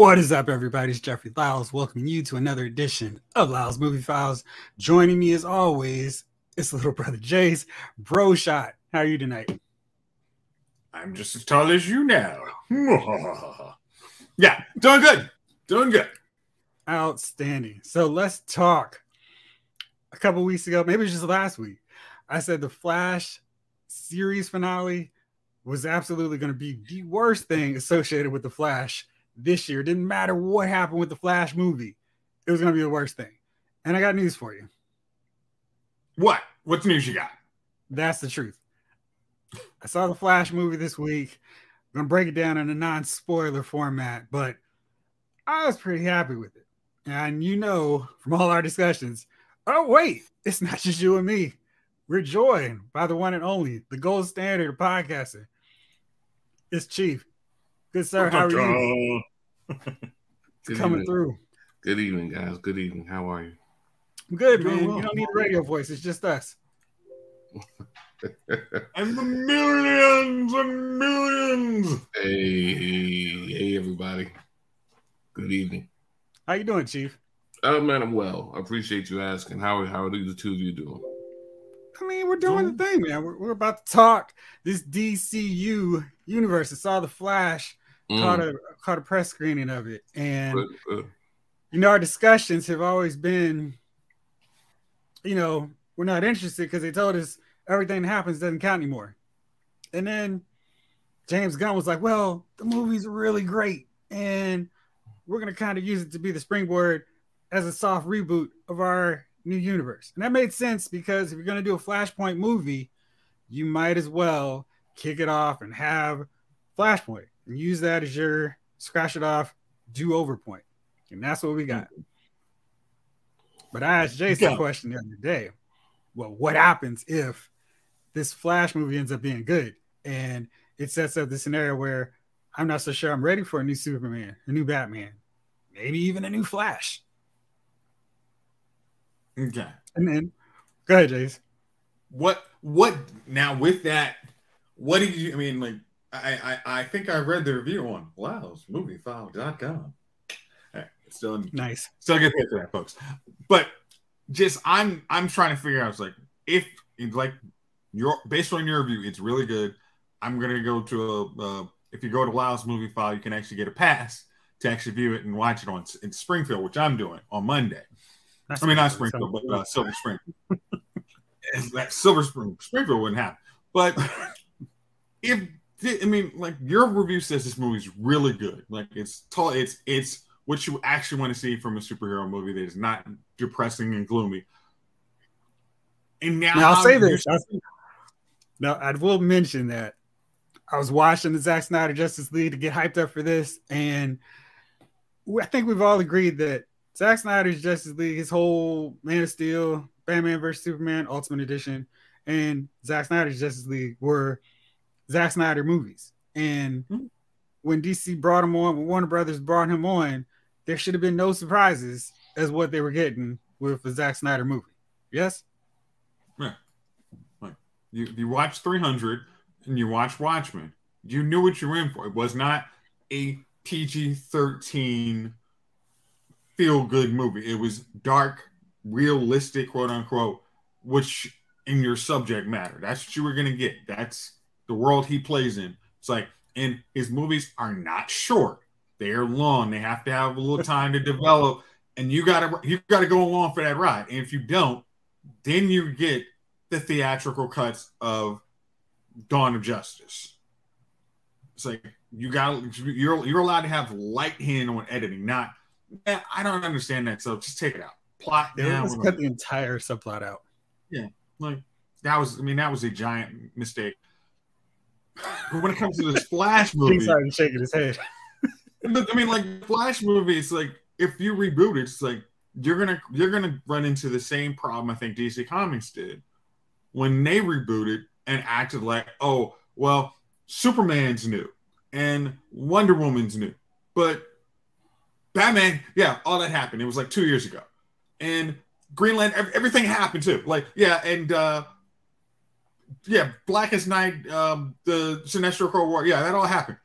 What is up, everybody? It's Jeffrey Lyles welcoming you to another edition of Lyles Movie Files. Joining me as always is little brother Jayce. Bro shot. How are you tonight? I'm just as tall as you now. yeah, doing good. Doing good. Outstanding. So let's talk. A couple weeks ago, maybe it was just last week, I said the Flash series finale was absolutely going to be the worst thing associated with the Flash this year. It didn't matter what happened with the Flash movie, it was going to be the worst thing. And I got news for you. What? What's news you got? That's the truth. I saw the Flash movie this week. I'm going to break it down in a non spoiler format, but I was pretty happy with it. And you know from all our discussions, oh, wait, it's not just you and me. We're joined by the one and only, the gold standard of podcasting. It's Chief. Good sir, oh how are you? coming evening. through. Good evening, guys. Good evening. How are you? I'm good, Doing man. well. You don't need a radio voice. It's just us. And the millions and millions. hey, hey, hey, everybody. Good evening. How you doing, Chief? Oh man, I'm well. I appreciate you asking. How how are the two of you doing? I mean, we're doing the thing, man. We're, we're about to talk this DCU universe. I saw the Flash, caught Mm, a caught a press screening of it, and good. you know our discussions have always been, you know, we're not interested because they told us everything that happens doesn't count anymore. And then James Gunn was like, "Well, the movie's really great, and we're gonna kind of use it to be the springboard as a soft reboot of our new universe." And that made sense because if you're gonna do a Flashpoint movie, you might as well kick it off and have Flashpoint and use that as your scratch it off do over point. And that's what we got. But I asked Jason a question the other day. Well, what happens if this Flash movie ends up being good? And it sets up the scenario where I'm not so sure I'm ready for a new Superman, a new Batman, maybe even a new Flash. Okay. And then go ahead, Jayce. What what now with that? What did you I mean like I I, I think I read the review on right, it's still Nice. Still get for that, folks. But just I'm I'm trying to figure out. It's like if like your based on your review, it's really good. I'm gonna go to a uh, if you go to Lyle's movie file, you can actually get a pass to actually view it and watch it on in Springfield, which I'm doing on Monday. I mean not Springfield, but uh, Silver Spring. That Silver Spring Springfield wouldn't happen. But if I mean, like your review says this movie's really good. Like it's tall. It's it's what you actually want to see from a superhero movie that is not depressing and gloomy. And now, Now, I'll say this. I'll say- Now, I will mention that I was watching the Zack Snyder Justice League to get hyped up for this, and I think we've all agreed that Zack Snyder's Justice League, his whole Man of Steel, Batman vs Superman Ultimate Edition, and Zack Snyder's Justice League were Zack Snyder movies. And Hmm. when DC brought him on, when Warner Brothers brought him on, there should have been no surprises as what they were getting with the Zack Snyder movie. Yes. Yeah. Like you you watch 300 and you watch Watchmen. You knew what you were in for. It was not a PG 13 feel good movie. It was dark, realistic, quote unquote, which in your subject matter. That's what you were gonna get. That's the world he plays in. It's like, and his movies are not short. They are long. They have to have a little time to develop, and you gotta you gotta go along for that ride. And if you don't, then you get the theatrical cuts of Dawn of Justice. It's like you got you're you're allowed to have light hand on editing, not eh, I don't understand that. So just take it out. Plot Yeah, down. let's cut the entire subplot out. Yeah, like that was I mean that was a giant mistake. But when it comes to this Flash movie, started shaking his head. I mean, like Flash movie, it's like if you reboot it, it's like you're gonna you're gonna run into the same problem I think DC Comics did when they rebooted and acted like, oh, well, Superman's new and Wonder Woman's new, but Batman, yeah, all that happened. It was like two years ago, and Green Lantern, ev- everything happened too. Like, yeah, and uh yeah, Blackest Night, um, the Sinestro Corps War, yeah, that all happened,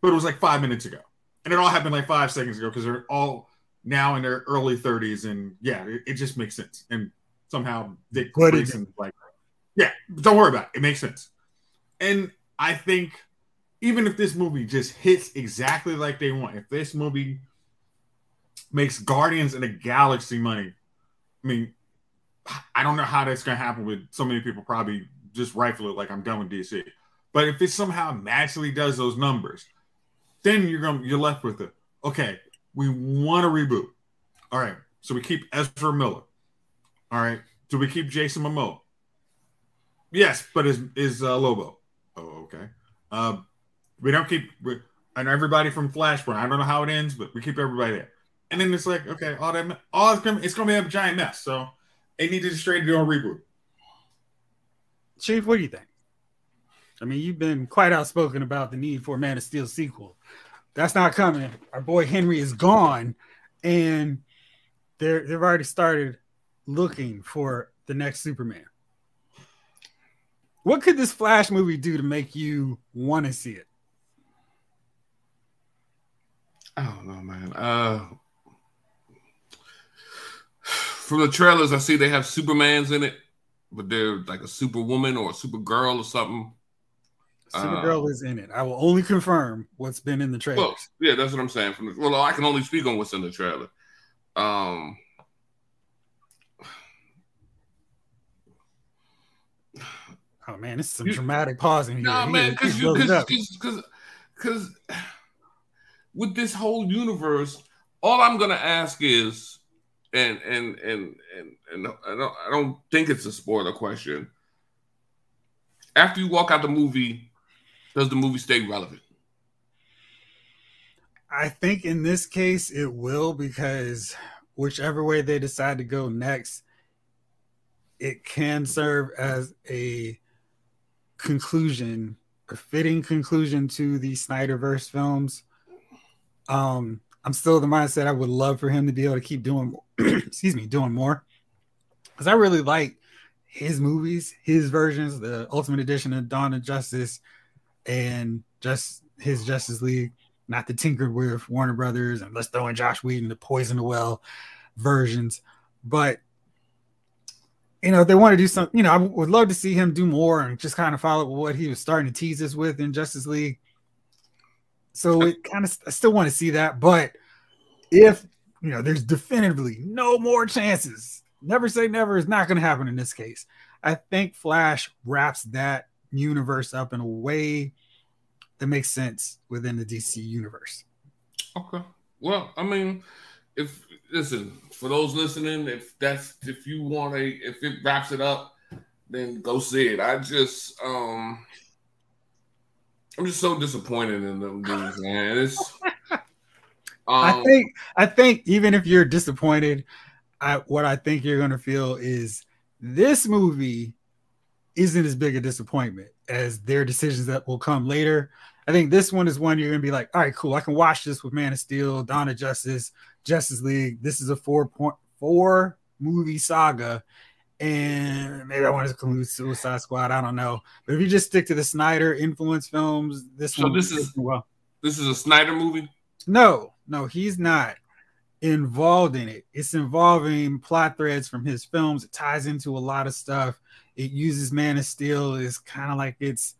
but it was like five minutes ago. and it all happened like five seconds ago because they're all now in their early 30s, and yeah, it, it just makes sense. And somehow Dick Grayson, like, yeah, don't worry about it. It makes sense. And I think even if this movie just hits exactly like they want, if this movie makes Guardians of the Galaxy money, I mean, I don't know how that's going to happen with so many people probably just rifle it like I'm done with DC. But if it somehow magically does those numbers, then you're to you're left with it. Okay, we want to reboot. All right, so we keep Ezra Miller. All right, do we keep Jason Momoa? Yes, but is is uh, Lobo? Oh, okay. Um, we don't keep we, and everybody from Flashpoint. I don't know how it ends, but we keep everybody there. And then it's like, okay, all that, all it's gonna, it's gonna be a giant mess. So they need to just straight do a reboot. Chief, what do you think? I mean, you've been quite outspoken about the need for a Man of Steel sequel. That's not coming. Our boy Henry is gone, and they're they've already started looking for the next Superman. What could this Flash movie do to make you want to see it? I don't know, man. Uh, from the trailers, I see they have Supermans in it, but they're like a Superwoman or a Supergirl or something. Supergirl is in it. I will only confirm what's been in the trailer. Well, yeah, that's what I'm saying. From the, well, I can only speak on what's in the trailer. Um, oh man, this is some You- dramatic pausing here. Nah, He- man, he because built it up. because because with this whole universe, all I'm gonna ask is, and and and and and I don't I don't think it's a spoiler question. After you walk out the movie, does the movie stay relevant? I think in this case it will because whichever way they decide to go next, it can serve as a conclusion, a fitting conclusion to the Snyderverse films. Um, I'm still the mindset I would love for him to be able to keep doing, excuse me, doing more, because I really like his movies, his versions, the Ultimate Edition of Dawn of Justice, and just his Justice League not to tinker with Warner Brothers and let's throw in Joss Whedon the poison the well versions. But you know, if they want to do something, you know, I would love to see him do more and just kind of follow what he was starting to tease us with in Justice League. So it kind of I still want to see that, but if you know, there's definitively no more chances. Never say never is not going to happen in this case. I think Flash wraps that universe up in a way that makes sense within the DC universe. Okay. Well, I mean, if listen for those listening, if that's if you want to, if it wraps it up, then go see it. I just um, I'm just so disappointed in them dudes, man. It's I um, think I think even if you're disappointed, I what I think you're gonna feel is this movie isn't as big a disappointment as their decisions that will come later. I think this one is one you're gonna be like, all right, cool. I can watch this with Man of Steel, Dawn of Justice, Justice League. This is a four point four movie saga, and maybe I want to include Suicide Squad. I don't know, but if you just stick to the Snyder influence films, this So one this is- well. this is a Snyder movie. No, no, he's not involved in it. It's involving plot threads from his films. It ties into a lot of stuff. It uses Man of Steel as kind of like its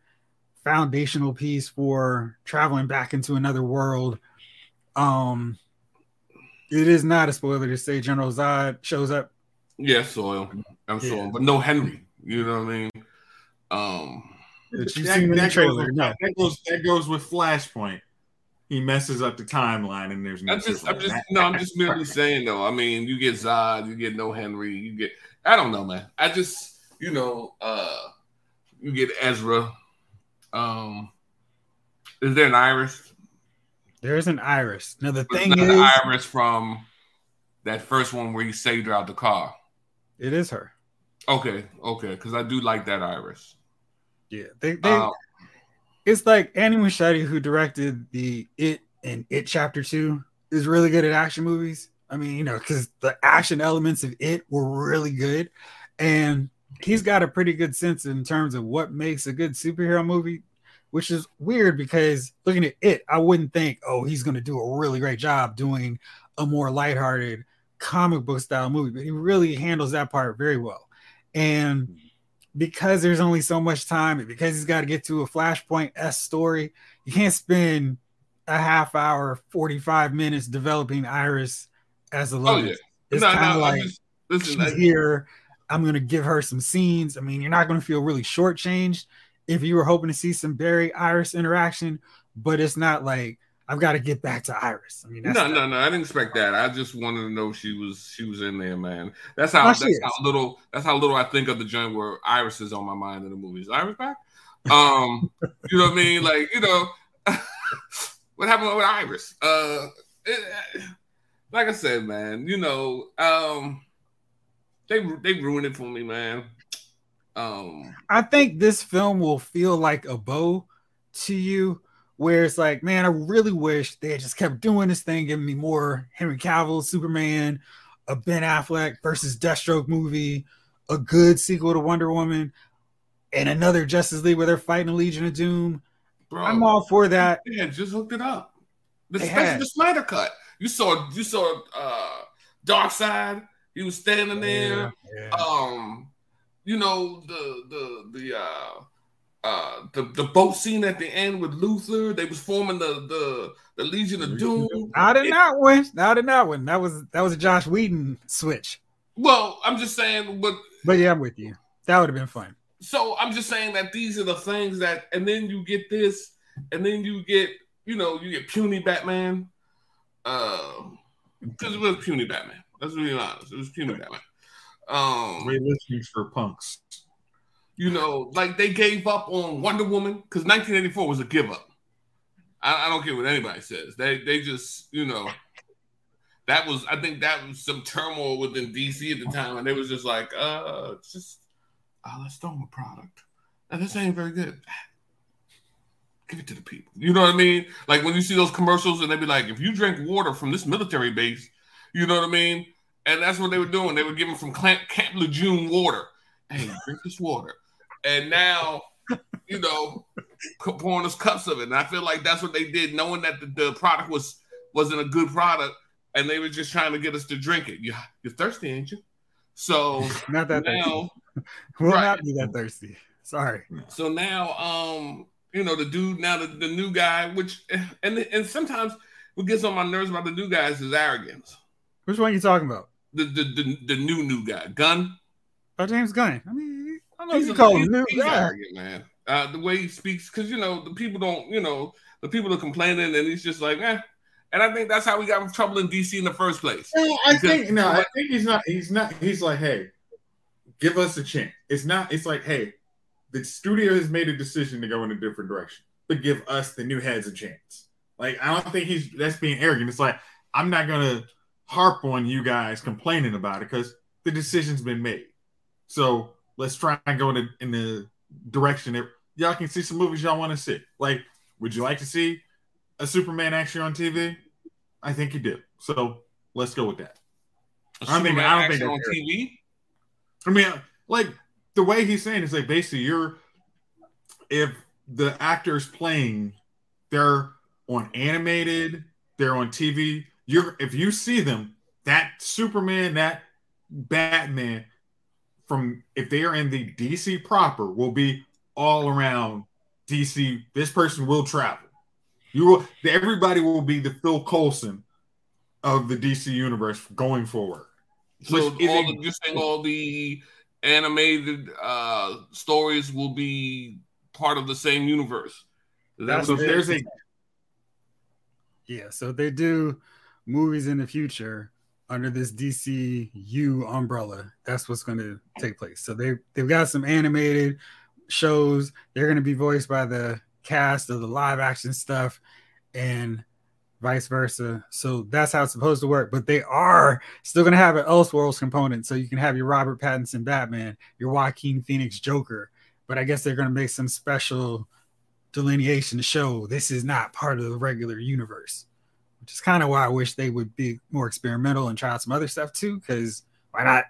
foundational piece for traveling back into another world. Um, it is not a spoiler to say General Zod shows up. Yeah, Soil. I'm Yeah. sure, but no Henry. You know what I mean? Um, That That, seen in the that goes, no. that goes that goes with Flashpoint. He messes up the timeline, and there's no. I'm just, I'm just, no, I'm just merely saying though. I mean, you get Zod, you get no Henry, you get, I don't know, man. I just, you know, uh, you get Ezra. Um, is there an Iris? There's an iris. Now the But thing not is, an Iris from that first one where he saved her out the car. it is her. Okay, okay, because I do like that Iris. Yeah, they they Um, it's like Andy Muschietti, who directed the It and It Chapter Two, is really good at action movies. I mean, you know, because the action elements of It were really good, and he's got a pretty good sense in terms of what makes a good superhero movie. which is weird because looking at it, I wouldn't think, oh, he's going to do a really great job doing a more lighthearted comic book style movie, but he really handles that part very well. And hmm. Because there's only so much time, and because he's got to get to a Flashpoint S story, you can't spend a half hour, 45 minutes developing Iris as a love. Oh, yeah. It's no, kind of no, like just, listen, she's I, here. I'm gonna give her some scenes. I mean, you're not gonna feel really shortchanged if you were hoping to see some Barry Iris interaction, but it's not like I've got to get back to Iris. I mean, no, no, no. I didn't expect that. I just wanted to know she was she was in there, man. That's how. Oh, that's how little. That's how little I think of the joint where Iris is on my mind in the movies. Iris back. Um, you know what I mean? Like, you know, what happened with Iris? Uh, it, like I said, man. You know, um, they they ruined it for me, man. Um, I think this film will feel like a bow to you where it's like, man, I really wish they had just kept doing this thing, giving me more Henry Cavill, Superman, a Ben Affleck versus Deathstroke movie, a good sequel to Wonder Woman, and another Justice League where they're fighting a Legion of Doom. Bro, I'm all for that. Had just hooked it up. The, especially the Snyder cut. You saw you saw uh Side. He was standing there. Yeah, yeah. Um, you know the the the uh uh the, the boat scene at the end with Luther. They was forming the the the Legion of Doom. Not in that one. Not in that one. That was that was a Joss Whedon switch. Well, I'm just saying, but but yeah, I'm with you. That would have been fun. So I'm just saying that these are the things that, and then you get this, and then you get, you know, you get puny Batman, uh, because it was puny Batman. Let's be honest, it was puny Batman. Um, listening for punks. You know, like they gave up on Wonder Woman because 1984 was a give up. I, I, don't care what anybody says. They they just you know that was I think that was some turmoil within DC at the time, and they was just like, uh, it's just uh, let's throw them a product. And this ain't very good. Give it to the people. You know what I mean? Like when you see those commercials and they'd be like, if you drink water from this military base, you know what I mean? And that's what they were doing. They were giving from Camp, Camp Lejeune water. Hey, drink this water and now you know pouring us cups of it. And I feel like that's what they did, knowing that the, the product was wasn't a good product, and they were just trying to get us to drink it. You you're thirsty, ain't you? So not that now, thirsty. we'll right. not be that thirsty. Sorry. So now, um, you know, the dude now the, the new guy, which and and sometimes what gets on my nerves about the new guys is arrogance. Which one are you talking about? The the the, the new new guy, Gunn. Oh, James Gunn. I mean, I know you call him he's arrogant, man. Uh, the way he speaks, because you know the people don't, you know, the people are complaining, and he's just like, eh. And I think that's how we got in trouble in DC in the first place. No, I because, think no, I think he's not. He's not. He's like, hey, give us a chance. It's not. It's like, hey, the studio has made a decision to go in a different direction, but give us the new heads a chance. Like, I don't think he's that's being arrogant. It's like I'm not gonna harp on you guys complaining about it because the decision's been made. So let's try and go in the, in the direction that y'all can see some movies y'all want to see. Like, would you like to see a Superman action on TV? I think you do. So let's go with that. I think I don't think on TV. I mean, uh, like the way he's saying is like basically you're if the actors playing they're on animated, they're on TV. You're if you see them, that Superman, that Batman, from if they are in the DC proper will be all around DC. This person will travel. You will everybody will be the Phil Coulson of the DC universe going forward. So all the, you're saying all the animated uh stories will be part of the same universe. That's so there's a yeah, so they do movies in the future under this DCU umbrella. That's what's going to take place. So they they've got some animated shows. They're going to be voiced by the cast of the live action stuff, and vice versa. So that's how it's supposed to work. But they are still going to have an Elseworlds component, so you can have your Robert Pattinson Batman, your Joaquin Phoenix Joker. But I guess they're going to make some special delineation to show this is not part of the regular universe which is kind of why I wish they would be more experimental and try out some other stuff too. Because why not?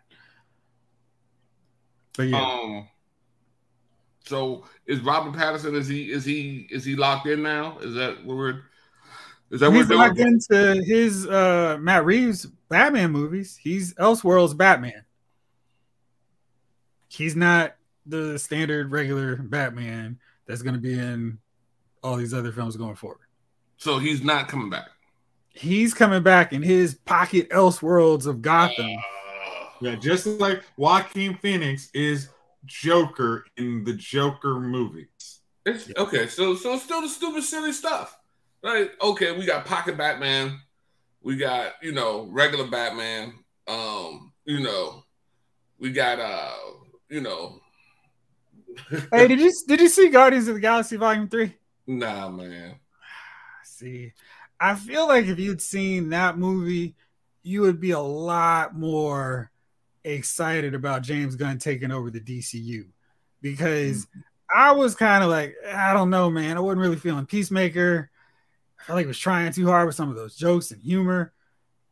But yeah. Um, So is Robert Pattinson? Is he is he is he locked in now? Is that what we're is that He's what we're locked doing? into his uh, Matt Reeves Batman movies. He's Elseworlds Batman. He's not the standard regular Batman that's going to be in all these other films going forward. So he's not coming back. He's coming back in his pocket Elseworlds of Gotham. Yeah, just like Joaquin Phoenix is Joker in the Joker movies. It's okay. So so it's still the stupid silly stuff, right? Okay, we got Pocket Batman, we got you know regular Batman, um, you know, we got uh, you know, hey, did you did you see Guardians of the Galaxy Volume Three? nah, man. See, I feel like if you'd seen that movie, you would be a lot more excited about James Gunn taking over the DCU because I was kind of like, I don't know, man. I wasn't really feeling Peacemaker. I felt like he was trying too hard with some of those jokes and humor.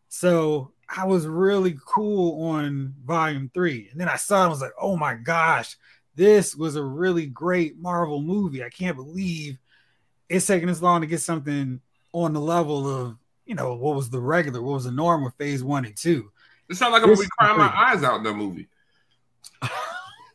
So I was really cool on volume three. And then I saw it and was like, oh my gosh, this was a really great Marvel movie. I can't believe it's taking this long to get something on the level of you know what was the regular, what was the norm with phase one and two. It sounds like I'm gonna be crying my eyes out in that movie.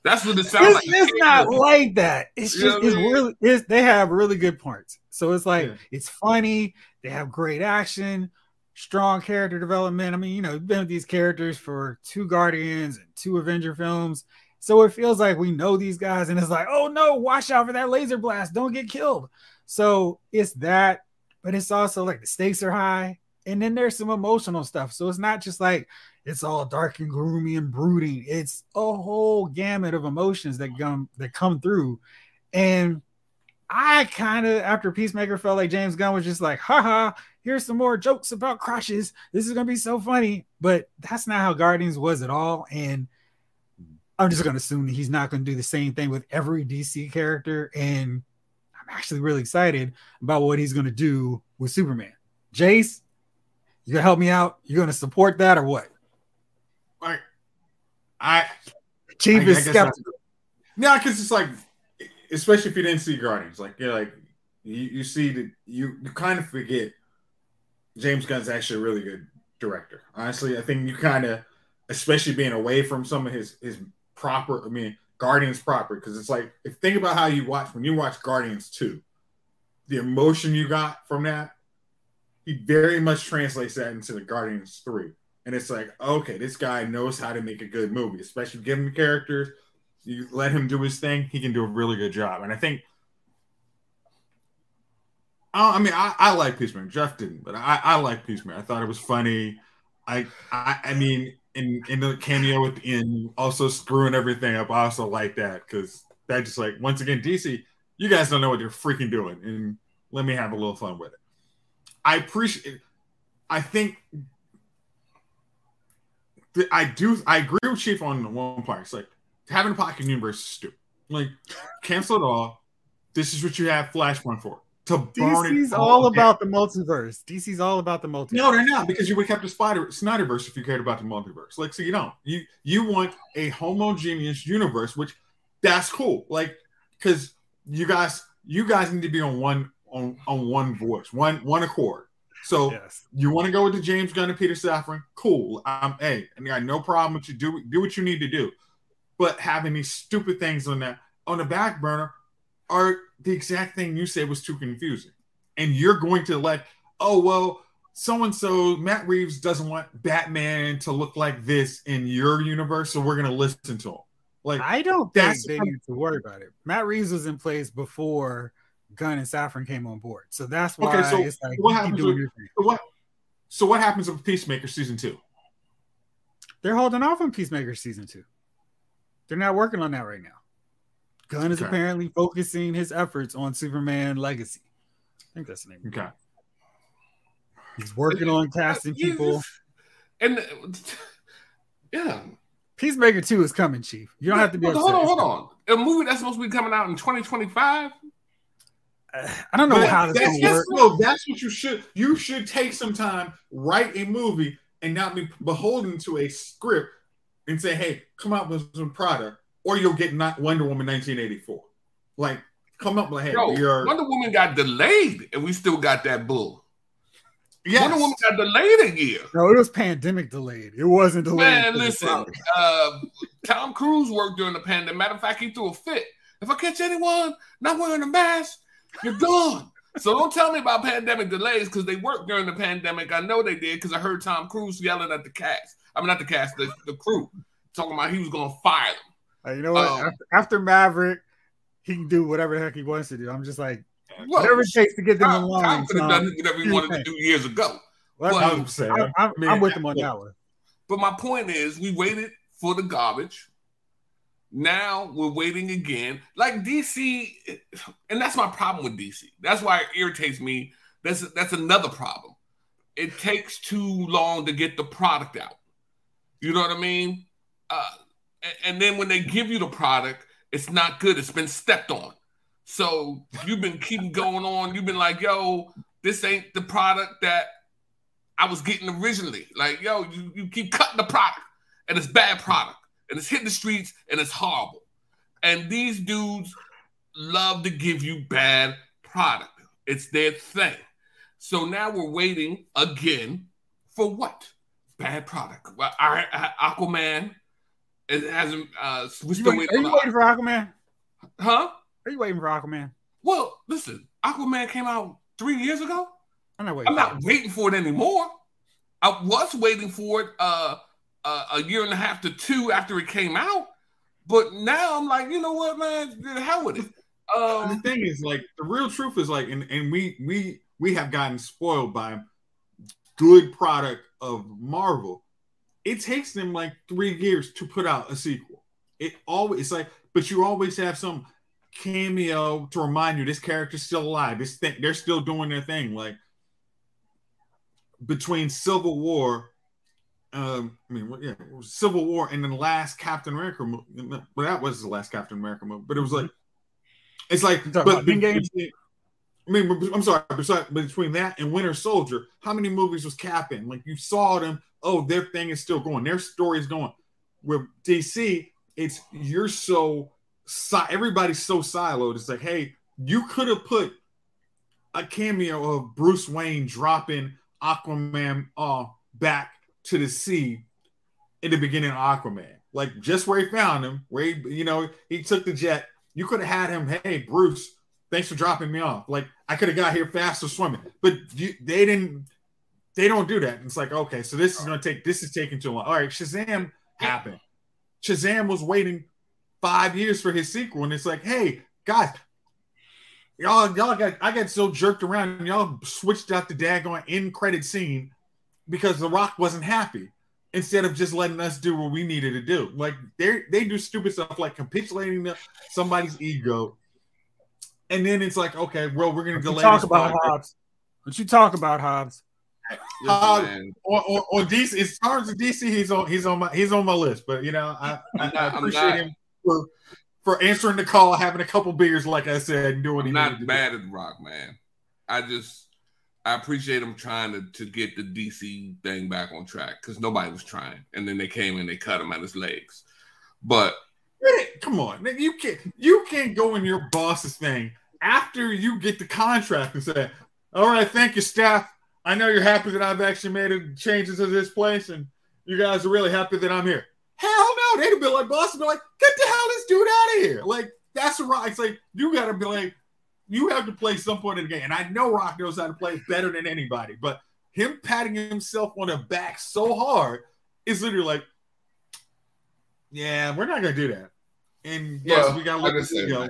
That's what it sounds It's, like. it's not like that. It's You just I it's mean? really it's they have really good parts. So it's like Yeah. it's funny. They have great action, strong character development. I mean, you know, you've been with these characters for two Guardians and two Avenger films. So it feels like we know these guys, and it's like, oh no, watch out for that laser blast. Don't get killed. So it's that, but it's also like the stakes are high. And then there's some emotional stuff. So it's not just like it's all dark and gloomy and brooding. It's a whole gamut of emotions that come that come through. And I kind of after Peacemaker felt like James Gunn was just like, haha, here's some more jokes about crushes. This is gonna be so funny. But that's not how Guardians was at all. And I'm just gonna assume he's not gonna do the same thing with every DC character. And I'm actually really excited about what he's gonna do with Superman. Jayce, you gonna help me out? You're gonna support that or what? Like, I Chief I- I is guess skeptical. no, because it's like, especially if you didn't see Guardians, like you're like you, you see that you you kind of forget James Gunn's actually a really good director. Honestly, I think you kind of, especially being away from some of his his proper, I mean Guardians proper, because it's like if think about how you watch when you watch Guardians two, the emotion you got from that, he very much translates that into the Guardians three. And it's like, okay, this guy knows how to make a good movie, especially given the characters. You let him do his thing, he can do a really good job. And I think, I, I mean, I, I like Peacemaker. Jeff didn't, but I, I like Peacemaker. I thought it was funny. I, I, I mean, in in the cameo at the end, also screwing everything up. I also like that because that just like once again, DC, you guys don't know what you're freaking doing, and let me have a little fun with it. I appreciate. I think th- I do. I agree with Chief on one part. It's like having a pocket universe is stupid. Like cancel it all. This is what you have Flashpoint for. To burn DC's it all about the multiverse. DC's all about the multiverse. No, they're not because you would have kept the Spider Snyderverse if you cared about the multiverse. Like, so you don't. You you want a homogeneous universe, which that's cool. Like, because you guys you guys need to be on one on on one voice, one one accord. So Yes. you want to go with the James Gunn and Peter Safran? Cool. I'm hey, I got no problem with you. Do do what you need to do. But having these stupid things on that on the back burner are the exact thing you said was too confusing. And you're going to let, oh well, so and so Matt Reeves doesn't want Batman to look like this in your universe, so we're gonna listen to him. Like I don't think they need to worry about it. Matt Reeves was in place before Gunn and Safran came on board, so that's why Okay, so it's like what happens doing with- what so what happens with Peacemaker season two? They're holding off on Peacemaker season two. They're not working on that right now. Gunn is Okay. apparently focusing his efforts on Superman Legacy. I think that's the name. Okay. He's working on casting people. And yeah, Peacemaker 2 is coming, Chief. You don't have to be a- Hold upset. on, hold on. A movie that's supposed to be coming out in 2025. Uh, I don't know But how this that's, work. no, that's what you should. You should take some time, write a movie, and not be beholden to a script and say, "Hey, come out with some product," or you'll get not Wonder Woman 1984. Like, come up like, hey, Yo, we are. Wonder Woman got delayed, and we still got that bull. Yes. Wonder Woman got delayed a year. No, it was pandemic delayed. It wasn't delayed. Man, listen, uh, Tom Cruise worked during the pandemic. Matter of fact, he threw a fit. If I catch anyone not wearing a mask, you're gone. So don't tell me about pandemic delays because they worked during the pandemic. I know they did because I heard Tom Cruise yelling at the cast. I mean, not the cast, the, the crew, talking about he was going to fire them. Like, you know what? um, after, after Maverick, he can do whatever the heck he wants to do. I'm just like, What? whatever it takes to get them in Tom, line. Tom could have done whatever he wanted to do years ago. Well, Well, I'm, I'm saying, I'm, I'm, man, I'm with him on that one. But my point is, we waited for the garbage. Now we're waiting again. Like DC, and that's my problem with DC. That's why it irritates me. That's that's another problem. It takes too long to get the product out. You know what I mean? Uh, a- and then when they give you the product, it's not good. It's been stepped on. So you've been keeping going on. You've been like, yo, this ain't the product that I was getting originally. Like, yo, you, you keep cutting the product, and it's bad product, and it's hitting the streets, and it's horrible. And these dudes love to give you bad product. It's their thing. So now we're waiting again for what? Bad product. Well, Aquaman. It hasn't. Uh, You still wait- waiting. are you waiting for Aquaman? huh? Are you waiting for Aquaman? Well, listen. Aquaman came out three years ago. I'm not waiting. I'm for not it. waiting for it anymore. I was waiting for it uh, uh, a year and a half to two after it came out, but now I'm like, you know what, man, the hell with it. Um, the thing is, like, the real truth is, like, and, and we we we have gotten spoiled by good product of Marvel. It takes them like three years to put out a sequel. It always it's like, but you always have some cameo to remind you this character's still alive. This thing they're still doing their thing. Like between Civil War, um, I mean, yeah, Civil War and then the last Captain America movie. Well, that was the last Captain America movie, but it was like it's like, but between- I mean, I'm sorry, between that and Winter Soldier, how many movies was Cap in? Like you saw them, oh, their thing is still going, their story is going. With DC, it's you're so everybody's so siloed. It's like, hey, you could have put a cameo of Bruce Wayne dropping Aquaman uh, back to the sea in the beginning of Aquaman, like just where he found him, where he, you know, he took the jet. You could have had him, hey, Bruce, thanks for dropping me off. Like I could have got here faster swimming, but you, they didn't. They don't do that. And it's like, okay, so this is gonna take. This is taking too long. All right, Shazam happened. Shazam was waiting five years for his sequel, and it's like, hey, guys, y'all, y'all got. I got so jerked around, and y'all switched out the daggone end credit scene because The Rock wasn't happy. Instead of just letting us do what we needed to do, like they they do stupid stuff like capitulating to somebody's ego, and then it's like, okay, well, we're gonna What delay talk about podcast. Hobbs? What you talk about, Hobbs? listen, Uh, man, on, on, on DC, as far as DC, he's on he's on my he's on my list. But you know, I, I, not- I appreciate not- him for for answering the call, having a couple beers, like I said, and doing what I'm not to mad at Rock, man. I just I appreciate him trying to, to get the DC thing back on track because nobody was trying, and then they came and they cut him at his legs. But. Come on, you can't you can't go in your boss's thing after you get the contract and say, "All right, thank you, staff. I know you're happy that I've actually made a changes to this place, and you guys are really happy that I'm here." Hell no, they'd be like, boss be like, get the hell this dude out of here. Like, that's right. It's like, you got to be like, you have to play some point in the game. And I know Rock knows how to play better than anybody, but him patting himself on the back so hard is literally like, yeah, we're not going to do that. And yes, Well, we got to look at said, ego.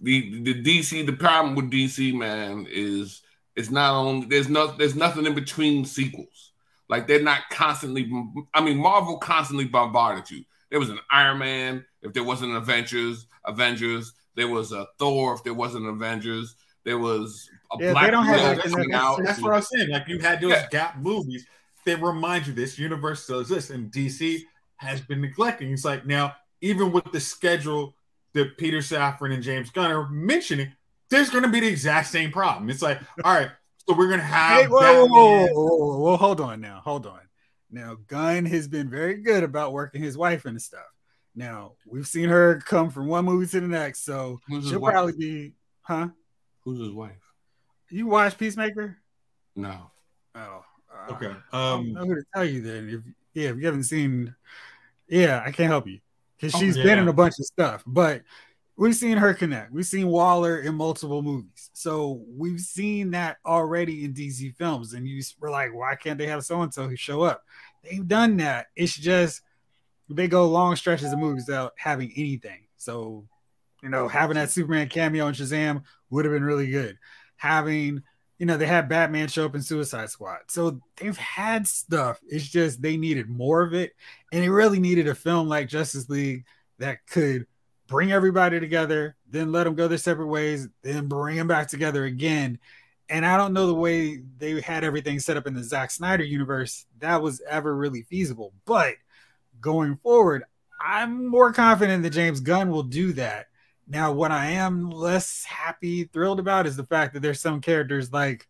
The the DC the problem with DC man is it's not only there's no there's nothing in between sequels. Like they're not constantly. I mean, Marvel constantly bombarded you. There was an Iron Man. If there wasn't Avengers, Avengers. There was a Thor. If there wasn't Avengers, there was a Yeah, they don't have like coming an- out. That's what I was saying. Like you had those Yeah. gap movies that remind you this universe still exists, and DC has been neglecting. It's like now, even with the schedule that Peter Safran and James Gunn are mentioning, there's going to be the exact same problem. It's like, all right, so we're going to have Hey, whoa, whoa, whoa, Batman- whoa, whoa, whoa, hold on now, hold on. Now, Gunn has been very good about working his wife into stuff. Now we've seen her come from one movie to the next, so Who's she'll wife? probably be, huh? Who's his wife? You watch Peacemaker? No. Oh, uh, Okay. I don't Um. know who to tell you then. If yeah, if you haven't seen, yeah, I can't help you because Oh, she's yeah. been in a bunch of stuff. But we've seen her connect. We've seen Waller in multiple movies, so we've seen that already in DC films. And you were like, why can't they have so and so who show up? They've done that. It's just they go long stretches of movies without having anything. So you know, having that Superman cameo in Shazam would have been really good. Having you know, they had Batman show up in Suicide Squad. So they've had stuff. It's just they needed more of it. And they really needed a film like Justice League that could bring everybody together, then let them go their separate ways, then bring them back together again. And I don't know the way they had everything set up in the Zack Snyder universe that was ever really feasible. But going forward, I'm more confident that James Gunn will do that. Now, what I am less happy, thrilled about is the fact that there's some characters like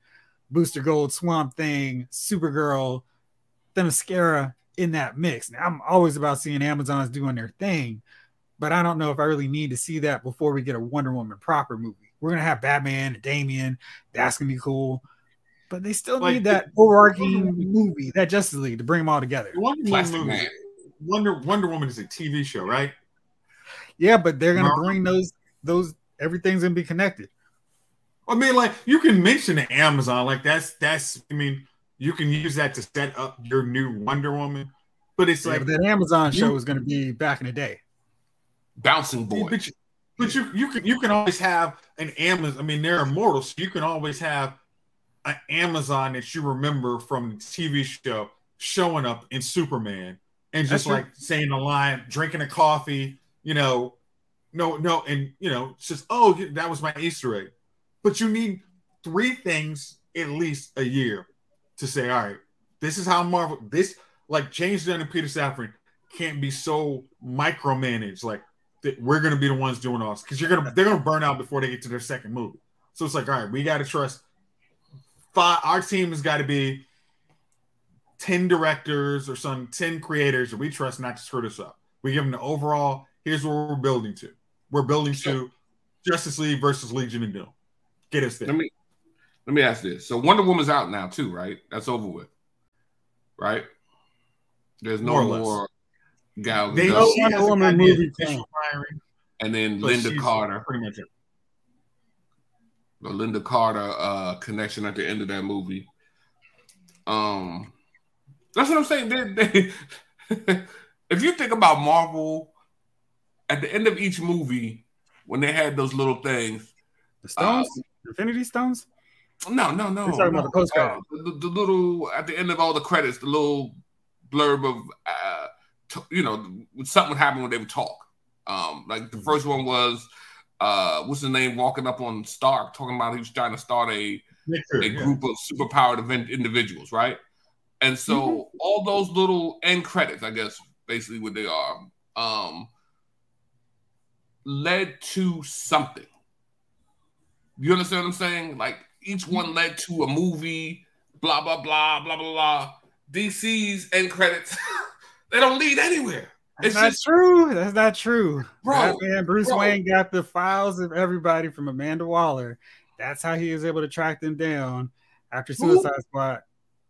Booster Gold, Swamp Thing, Supergirl, Themyscira in that mix. Now, I'm always about seeing Amazons doing their thing, but I don't know if I really need to see that before we get a Wonder Woman proper movie. We're gonna have Batman and Damian. That's gonna be cool, but they still Like, need that overarching movie, that Justice League, to bring them all together. Wonder Woman Plastic movie. Man. Wonder Wonder Woman is a TV show, right? Yeah, but they're gonna Marvel. bring those those everything's gonna be connected. I mean, like you can mention Amazon, like that's that's. I mean, you can use that to set up your new Wonder Woman, but it's Yeah, like, but that Amazon show you- is gonna be back in the day. Bouncing boy. but you, but you you can you can always have an Amazon. I mean, they're immortal, so you can always have an Amazon that you remember from the TV show showing up in Superman and That's just true. like saying a line, drinking a coffee, you know, no, no, and you know, it's just oh, that was my Easter egg. But you need three things at least a year to say, all right, this is how Marvel this like James Gunn and Peter Safran can't be so micromanaged. Like that we're gonna be the ones doing all this because you're gonna they're gonna burn out before they get to their second movie. So it's like, all right, we gotta trust five our team has got to be 10 directors or some 10 creators that we trust not to screw this up. We give them the overall, here's what we're building to. We're building to Justice League versus Legion of Doom. Get us there. Let me let me ask this. So Wonder Woman's out now too, right? That's over with. Right? There's no More or less. more Gal They Gadot. she Wonder Woman movie of and then but Lynda Carter. Pretty much it. the Lynda Carter uh, connection at the end of that movie. Um, that's what I'm saying. They, they, if you think about Marvel, at the end of each movie, when they had those little things, The Stones, Infinity Stones. no, no, no, You're talking about the postcard. Uh, the, the little at the end of all the credits, the little blurb of, uh, t- you know, something would happen when they would talk. Um, like the first one was, uh, what's his name, walking up on Stark, talking about he was trying to start a Nick a yeah. group of superpowered event individuals, right? And so Mm-hmm. all those little end credits, I guess, basically what they are, um, led to something. You understand what I'm saying? Like each Mm-hmm. one led to a movie, blah blah blah blah blah blah. DC's end credits, they don't lead anywhere. That's It's not just- true. That's not true. Bro, Batman, Bruce bro. Wayne got the files of everybody from Amanda Waller. That's how he was able to track them down after Who? Suicide Squad.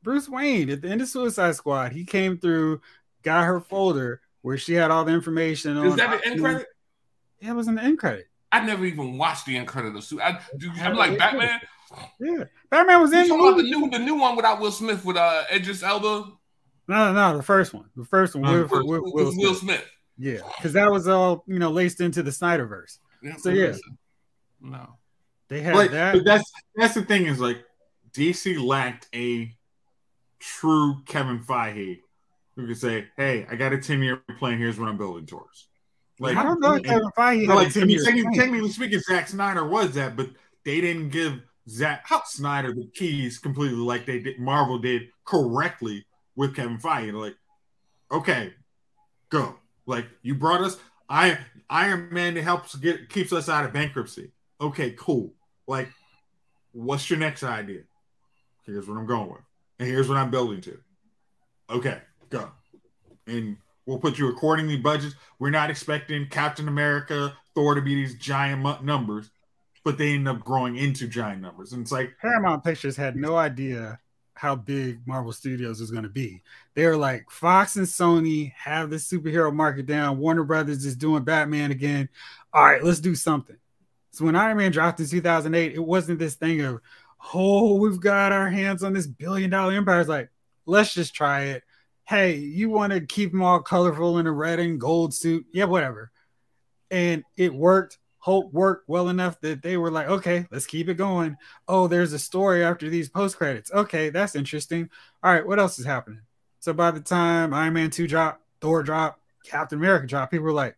Bruce Wayne at the end of Suicide Squad, he came through, got her folder where she had all the information on. Is that the end credit? Yeah, it was an end credit. I never even watched the end credit of Su- I, do- I'm like Batman. Yeah, Batman was You in the talking about the movie. new the new one without Will Smith with uh Idris Elba? No, no, no, the first one. The first one. Uh, with, With, with with Will Will, Smith. Smith. Yeah, because that was all you know laced into the Snyderverse. So, yeah. No. They had Like, that. but that's that's the thing is like DC lacked a true Kevin Feige who could say, "Hey, I got a ten year plan. Here's what I'm building towards." Like I don't know if Kevin Feige like, I mean, 10-year technically, technically speaking, Zack Snyder was that, but they didn't give Zack Snyder the keys completely like they did. Marvel did correctly with Kevin Feige. Like, okay, go. Like you brought us, I Iron Man that helps get keeps us out of bankruptcy. Okay, cool. Like, what's your next idea? Here's what I'm going with, and here's what I'm building to. Okay, go. And We'll put you accordingly budgets. We're not expecting Captain America, Thor to be these giant numbers, but they end up growing into giant numbers. And it's like Paramount Pictures had no idea how big Marvel Studios was going to be. They were like Fox and Sony have the superhero market down. Warner Brothers is doing Batman again. All right, let's do something. So when Iron Man dropped in 2008, it wasn't this thing of, oh, we've got our hands on this billion dollar empire. It's like, let's just try it. Hey, you want to keep them all colorful in a red and gold suit? Yeah, whatever. And it worked. Hope worked well enough that they were like, okay, let's keep it going. Oh, there's a story after these post credits. Okay, that's interesting. All right, what else is happening? So by the time Iron Man 2 dropped, Thor dropped, Captain America dropped, people were like,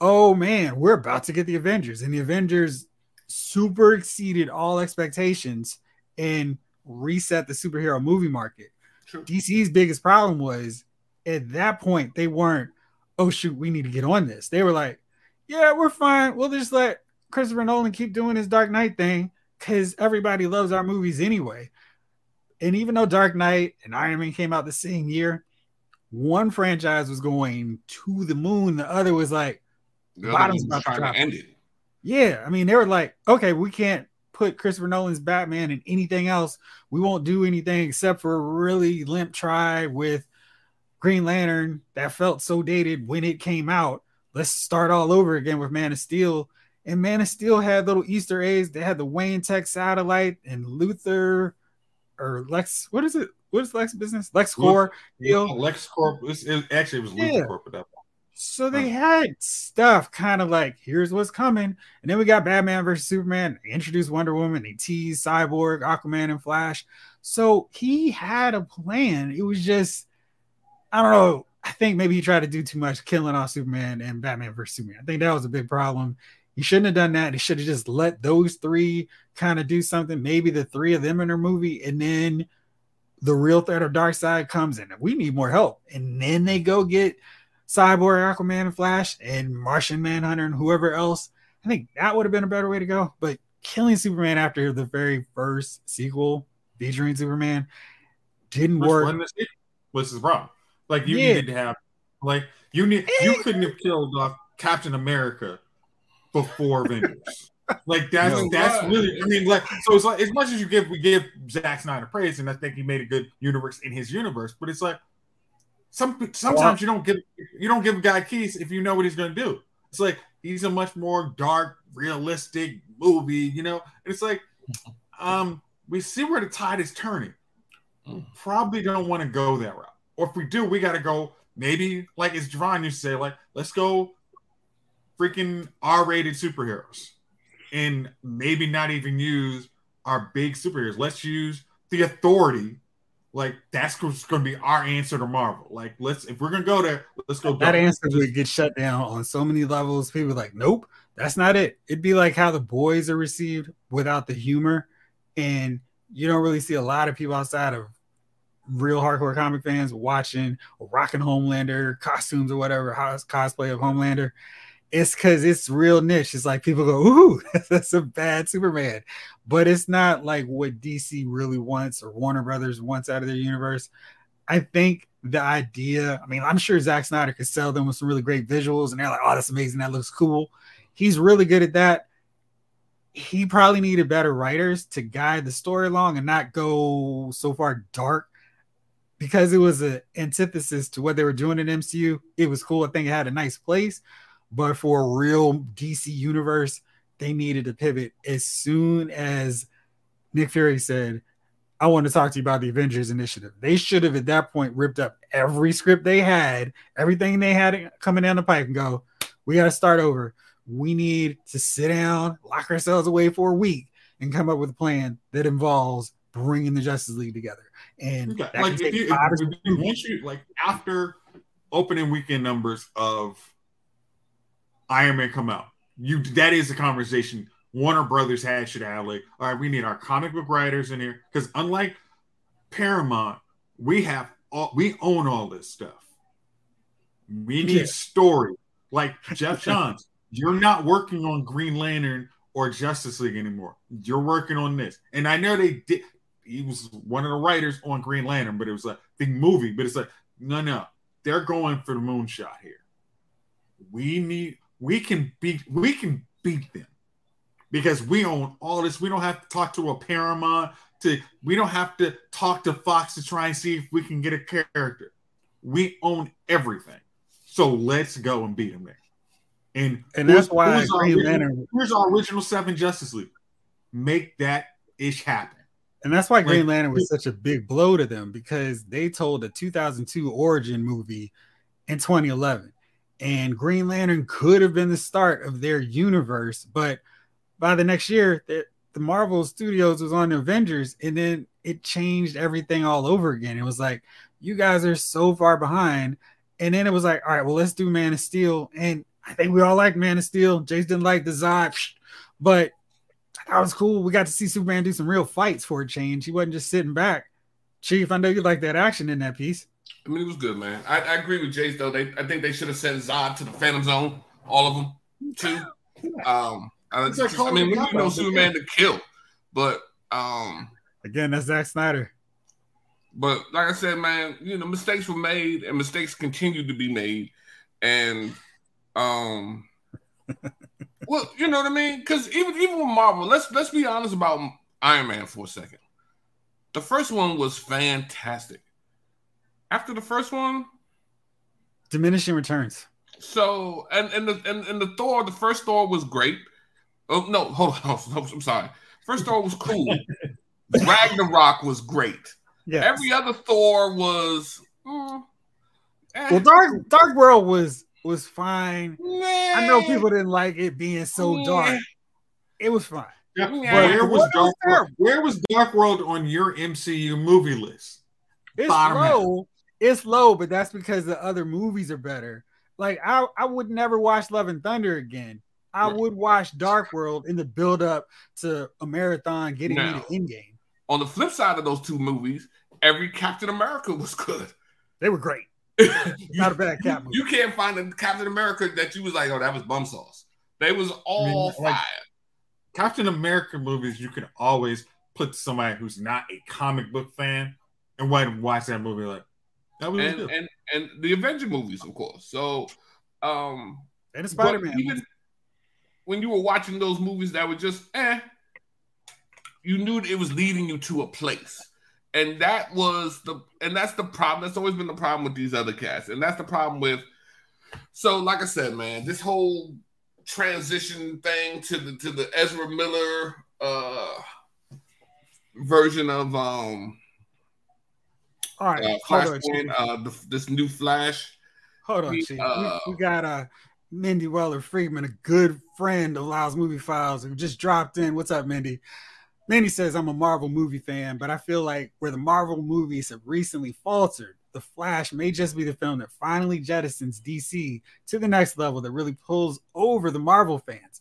oh man, we're about to get the Avengers. And the Avengers super exceeded all expectations and reset the superhero movie market. True. DC's biggest problem was at that point, they weren't, oh shoot, we need to get on this. They were like, yeah, we're fine. We'll just let Christopher Nolan keep doing his Dark Knight thing because everybody loves our movies anyway. And even though Dark Knight and Iron Man came out the same year, one franchise was going to the moon, the other was like, the bottom's about to drop. end it. Yeah, I mean, they were like, okay, we can't put Christopher Nolan's Batman in anything else. We won't do anything except for a really limp try with Green Lantern that felt so dated when it came out let's start all over again with Man of Steel. And Man of Steel had little Easter eggs. They had the Wayne Tech satellite and Luthor or Lex. What is it? What is Lex business? LexCorp. Yeah, LexCorp. It, actually, it was yeah. LuthorCorp at that. So they had stuff kind of like here's what's coming, and then we got Batman versus Superman. They introduced Wonder Woman. They teased Cyborg, Aquaman, and Flash. So he had a plan. It was just I don't know. I think maybe he tried to do too much killing off Superman and Batman versus Superman. I think that was a big problem. He shouldn't have done that. He should have just let those three kind of do something. Maybe the three of them in a movie, and then the real threat of Darkseid comes in. We need more help, and then they go get Cyborg, Aquaman, and Flash, and Martian Manhunter, and whoever else. I think that would have been a better way to go. But killing Superman after the very first sequel featuring Superman didn't Which work. What's the problem? Like you yeah. needed to have, like you need, you couldn't have killed off Captain America before Avengers. like that's no, that's really. I mean, like so. It's like as much as you give, we give Zack Snyder praise, and I think he made a good universe in his universe. But it's like some sometimes you don't give you don't give a guy keys if you know what he's going to do. It's like he's a much more dark, realistic movie, you know. And it's like, um, we see where the tide is turning. Mm. Probably don't want to go that route. Or if we do, we got to go maybe like as Javon used to say, like let's go freaking R-rated superheroes, and maybe not even use our big superheroes. Let's use the Authority. Like that's going to be our answer to Marvel. Like let's if we're gonna go there, let's go. That answer would get shut down on so many levels. People like, nope, that's not it. It'd be like how the boys are received without the humor, and you don't really see a lot of people outside of real hardcore comic fans watching rocking Homelander costumes or whatever cosplay of Homelander. It's because it's real niche. It's like people go, "Ooh, that's a bad Superman," but it's not like what DC really wants or Warner Brothers wants out of their universe. I think the idea. I mean, I'm sure Zack Snyder could sell them with some really great visuals, and they're like, "Oh, that's amazing. That looks cool." He's really good at that he probably needed better writers to guide the story along and not go so far dark because it was an antithesis to what they were doing in MCU. It was cool. I think it had a nice place, but for a real DC universe, they needed to pivot as soon as Nick Fury said, I want to talk to you about the Avengers Initiative. They should have at that point ripped up every script they had, everything they had coming down the pipe, and go, We got to start over. We need to sit down, lock ourselves away for a week, and come up with a plan that involves bringing the Justice League together. And okay. like if you, if you, once you like after opening weekend numbers of Iron Man come out, you that is the conversation Warner Brothers had should have like, all right, we need our comic book writers in here because unlike Paramount, we have all we own all this stuff. We need yeah. story. Like Geoff Johns, you're not working on Green Lantern or Justice League anymore. You're working on this. And I know they did he was one of the writers on Green Lantern, but it was like the movie. But it's like, no, no, they're going for the moonshot here. We need we can beat we can beat them because we own all this. We don't have to talk to a Paramount to we don't have to talk to Fox to try and see if we can get a character. We own everything. So let's go and beat them there. And, and that's why here's our, original, here's our original seven Justice League. Make that ish happen. And that's why Green Lantern was such a big blow to them because they told a 2002 origin movie in 2011. And Green Lantern could have been the start of their universe, but by the next year, the, the Marvel Studios was on Avengers, and then it changed everything all over again. It was like, you guys are so far behind. And then it was like, all right, well, let's do Man of Steel. And I think we all like Man of Steel. Jayce didn't like the Zod, but that was cool. We got to see Superman do some real fights for a change. He wasn't just sitting back. Chief, I know you like that action in that piece. I mean, it was good, man. I, I agree with Jayce though. They, I think they should have sent Zod to the Phantom Zone, all of them, too. Um, I, just, I mean, we you know Superman to kill, but um, again, that's Zack Snyder. But like I said, man, you know, mistakes were made, and mistakes continue to be made, and um, well, you know what I mean? Because even even with Marvel, let's let's be honest about Iron Man for a second. The first one was fantastic. After the first one, diminishing returns. So and and the and, and the Thor, the first Thor was great. Oh no, hold on, I'm sorry. First Thor was cool. Ragnarok was great. Yeah. Every other Thor was. Mm, eh. Well, Dark Dark World was was fine. I know people didn't like it being so dark. It was fine. Yeah. Where was Dark World? Where was Dark World on your MCU movie list? It's Bottom low. It's low, but that's because the other movies are better. Like I, I would never watch Love and Thunder again. I right. would watch Dark World in the build up to a marathon getting now, me to Endgame. On the flip side of those two movies, every Captain America was good. They were great. Not a bad Cap movie. You can't find a Captain America that you was like, oh, that was bum sauce. They was all I mean, like, Captain America movies, you can always put somebody who's not a comic book fan and watch that movie like that was and, and and the Avenger movies, of course. So um and Spider Man. Even when you were watching those movies that were just eh, you knew it was leading you to a place and that was the and that's the problem. That's always been the problem with these other cats, and that's the problem with. So, like I said, man, this whole transition thing to the to the Ezra Miller uh version of um. All right, uh, Flashpoint, uh, the, this new Flash. Hold on, we, uh, we, we got uh Mindy Weller Friedman, a good friend of Lyle's Movie Files, who just dropped in. What's up, Mindy? Mindy says, I'm a Marvel movie fan, but I feel like where the Marvel movies have recently faltered, The Flash may just be the film that finally jettisons DC to the next level that really pulls over the Marvel fans.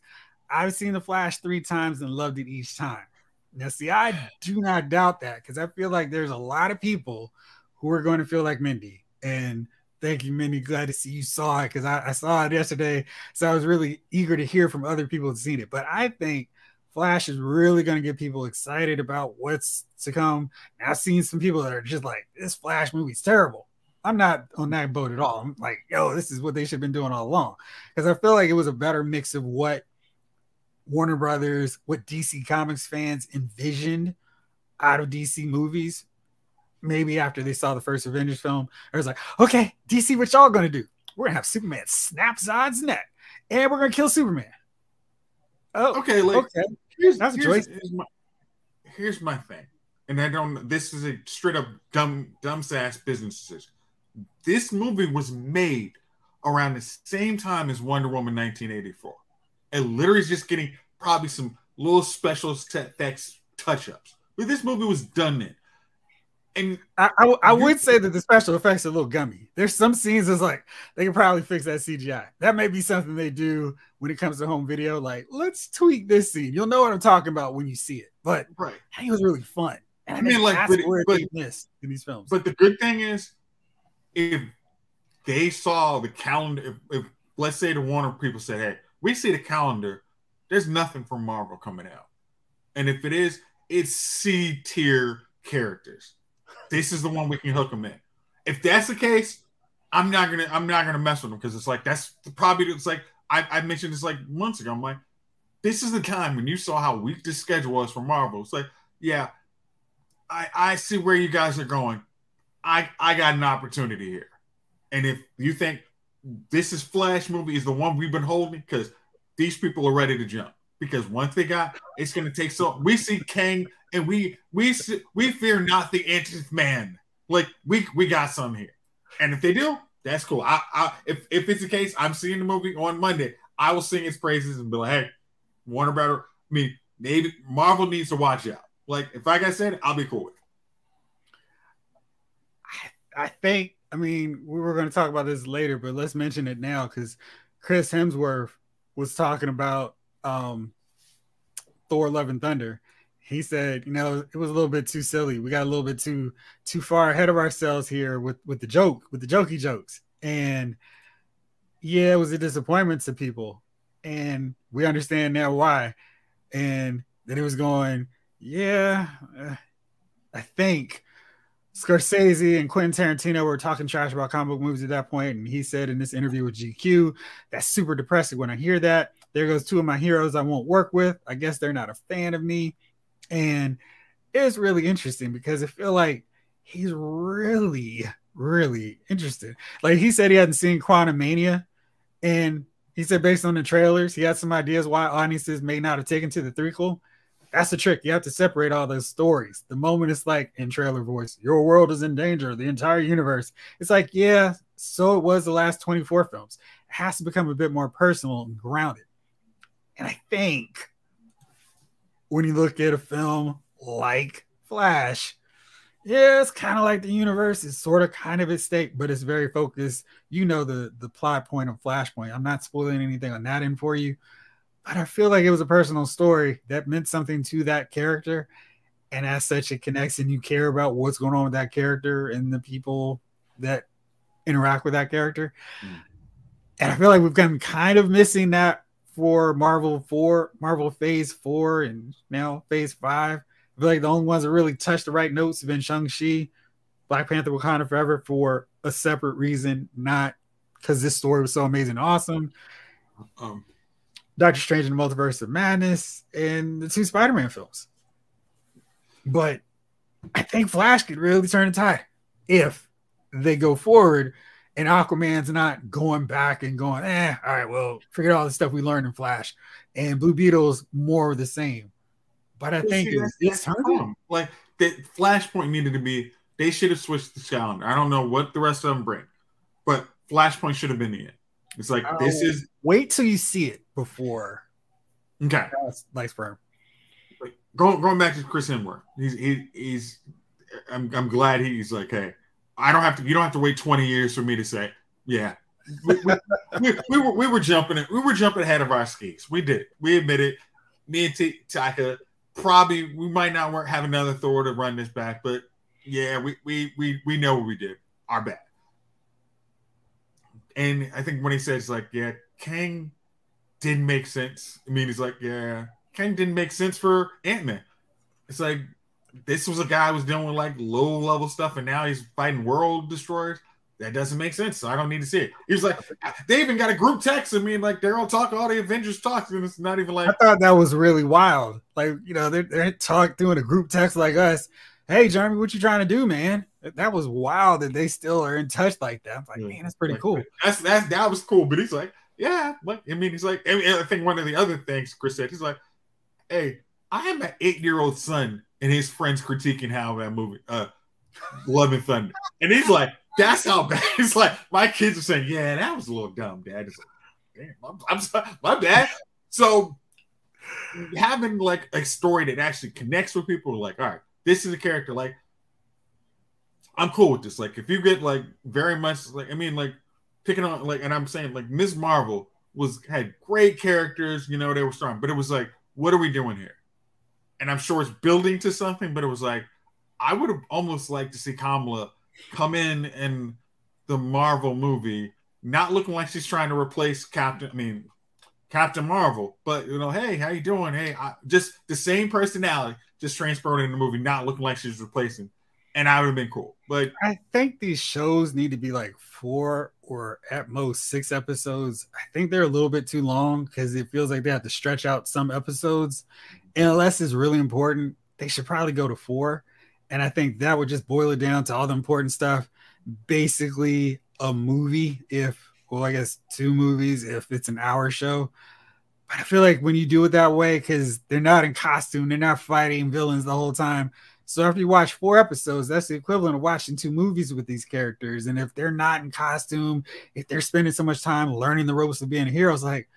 I've seen The Flash three times and loved it each time. Now, see, I do not doubt that because I feel like there's a lot of people who are going to feel like Mindy. And thank you, Mindy. Glad to see you saw it because I, I saw it yesterday. So I was really eager to hear from other people who've seen it. But I think Flash is really going to get people excited about what's to come. And I've seen some people that are just like, this Flash movie's terrible. I'm not on that boat at all. I'm like, yo, this is what they should have been doing all along. Because I feel like it was a better mix of what Warner Brothers, what DC Comics fans envisioned out of DC movies. Maybe after they saw the first Avengers film, I was like, okay, DC, what y'all gonna do? We're gonna have Superman snap Zod's neck, and we're gonna kill Superman. Oh, okay. Like, okay. Here's, That's here's, here's, my, here's my thing, and I don't. This is a straight up dumb, dumb ass business decision. This movie was made around the same time as Wonder Woman 1984, and literally is just getting probably some little special effects touch ups. But this movie was done then. And I, I, I would say that the special effects are a little gummy. There's some scenes that's like they can probably fix that CGI. That may be something they do when it comes to home video. Like, let's tweak this scene. You'll know what I'm talking about when you see it. But right, I think it was really fun. And I, mean, like, but, but, in these films. But the good thing is, if they saw the calendar, if, if let's say the Warner people said, "Hey, we see the calendar. There's nothing from Marvel coming out," and if it is, it's C tier characters this is the one we can hook them in. If that's the case, I'm not gonna I'm not gonna mess with them because it's like that's probably it's like I, I mentioned this like months ago. I'm like, this is the time when you saw how weak the schedule was for Marvel. It's like, yeah, I I see where you guys are going. I I got an opportunity here, and if you think this is Flash movie is the one we've been holding, because these people are ready to jump. Because once they got, it's going to take so. We see Kang, and we we we fear not the Ant Man. Like we we got some here. And if they do, that's cool. I, I if if it's the case, I'm seeing the movie on Monday. I will sing its praises and be like, hey, Warner Brother. I mean, maybe Marvel needs to watch out. Like if like I got said, I'll be cool with. It. I, I think. I mean, we were going to talk about this later, but let's mention it now because Chris Hemsworth was talking about um, Thor: Love and Thunder, he said, you know, it was a little bit too silly. We got a little bit too too far ahead of ourselves here with with the joke, with the jokey jokes. And yeah, it was a disappointment to people. And we understand now why. And then it was going, yeah, uh, I think Scorsese and Quentin Tarantino were talking trash about comic book movies at that point, and he said in this interview with GQ, "That's super depressing when I hear that. There goes two of my heroes I won't work with. I guess they're not a fan of me." And it's really interesting because I feel like he's really, really interested. Like he said he hadn't seen Quantumania, and he said based on the trailers, he had some ideas why audiences may not have taken to the threequel. That's the trick. You have to separate all those stories. The moment it's like in trailer voice, your world is in danger, the entire universe. It's like, yeah, so it was the last 24 films. It has to become a bit more personal and grounded. And I think when you look at a film like Flash, yeah, it's kind of like the universe is sort of kind of at stake, but it's very focused. You know the the plot point of Flashpoint. I'm not spoiling anything on that end for you, but I feel like it was a personal story that meant something to that character, and as such, it connects, and you care about what's going on with that character and the people that interact with that character. Mm. And I feel like we've been kind of missing that for Marvel four, Marvel Phase four, and now Phase five. I feel like the only ones that really touched the right notes have been Shang Chi, Black Panther, Wakanda Forever for a separate reason, not because this story was so amazing, awesome. Um, Doctor Strange and the Multiverse of Madness, and the two Spider Man films. But I think Flash could really turn the tide if they go forward and Aquaman's not going back and going, eh, all right, well, forget all the stuff we learned in Flash. And Blue Beetle's more of the same. But I think it's, it's time. Like the Flashpoint needed to be, they should have switched the calendar. I don't know what the rest of them bring, but Flashpoint should have been the end. It's like oh, this is wait till you see it before. Okay, that's nice for him. Like, going going back to Chris Hemsworth, he's he, he's. I'm I'm glad he's like, hey, I don't have to. You don't have to wait 20 years for me to say, yeah. we, we, we, we, were we were jumping we were jumping ahead of our skis. We did. It. We admit it. Me and T- Taika probably we might not work, have another Thor to run this back, but yeah, we we we we know what we did. Our bad. And I think when he says like, yeah, Kang didn't make sense. I mean, he's like, yeah, Kang didn't make sense for Ant Man. It's like this was a guy who was dealing with like low level stuff, and now he's fighting world destroyers. That doesn't make sense. So I don't need to see it. He's like, they even got a group text. I mean, like they're all talking, all the Avengers talk, and it's not even like. I thought that was really wild. Like, you know, they're, they're talk doing a group text like us. Hey, Jeremy, what you trying to do, man? That was wild that they still are in touch like that. I'm like, man, that's pretty cool. That's that's that was cool. But he's like, yeah, like I mean, he's like, I think one of the other things Chris said, he's like, hey, I have an eight year old son and his friends critiquing how that movie, uh, Love and Thunder, and he's like, "That's how bad." It's like my kids are saying, "Yeah, that was a little dumb, Dad." It's like, "Damn, I'm, I'm sorry, my bad." So having like a story that actually connects with people, like, all right, this is a character. Like, I'm cool with this. Like, if you get like very much like, I mean, like picking on like, and I'm saying like Ms. Marvel was had great characters, you know, they were strong, but it was like, what are we doing here? and I'm sure it's building to something, but it was like I would have almost liked to see Kamala come in in the Marvel movie, not looking like she's trying to replace Captain. I mean, Captain Marvel, but you know, hey, how you doing? Hey, I, just the same personality, just transported in the movie, not looking like she's replacing and I would have been cool. But I think these shows need to be like four or at most six episodes. I think they're a little bit too long because it feels like they have to stretch out some episodes. And unless it's really important, they should probably go to four. And I think that would just boil it down to all the important stuff. Basically, a movie, if, well, I guess two movies, if it's an hour show. But I feel like when you do it that way, because they're not in costume, they're not fighting villains the whole time. So after you watch four episodes, that's the equivalent of watching two movies with these characters. And if they're not in costume, if they're spending so much time learning the ropes of being a hero, it's like,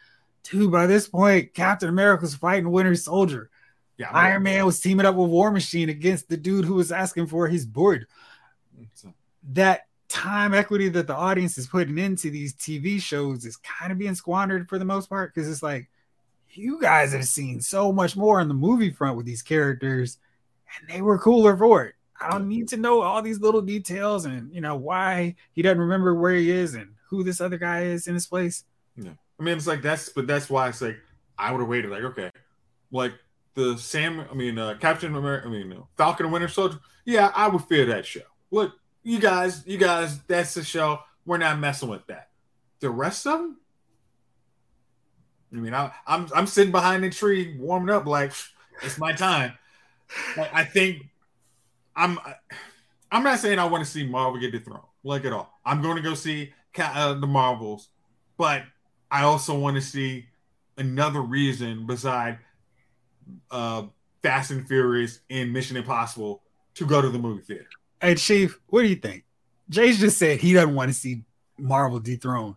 dude, by this point, Captain America's fighting Winter Soldier. Yeah, Iron Man was teaming up with War Machine against the dude who was asking for his board. That time equity that the audience is putting into these TV shows is kind of being squandered for the most part because it's like you guys have seen so much more on the movie front with these characters and they were cooler for it. I don't need to know all these little details and you know why he doesn't remember where he is and who this other guy is in his place. Yeah, I mean it's like that's but that's why it's like I would have waited. Like okay, like the Sam, I mean uh, Captain America, I mean uh, Falcon Winter Soldier. Yeah, I would fear that show. Look, you guys, you guys, that's the show. We're not messing with that. The rest of them. I mean, I, I'm I'm sitting behind the tree warming up like it's my time. Like, I think I'm. I'm not saying I want to see Marvel get dethroned, like at all. I'm going to go see uh, the Marvels, but I also want to see another reason beside uh, Fast and Furious and Mission Impossible to go to the movie theater. Hey, Chief, what do you think? Jayce just said he doesn't want to see Marvel dethroned.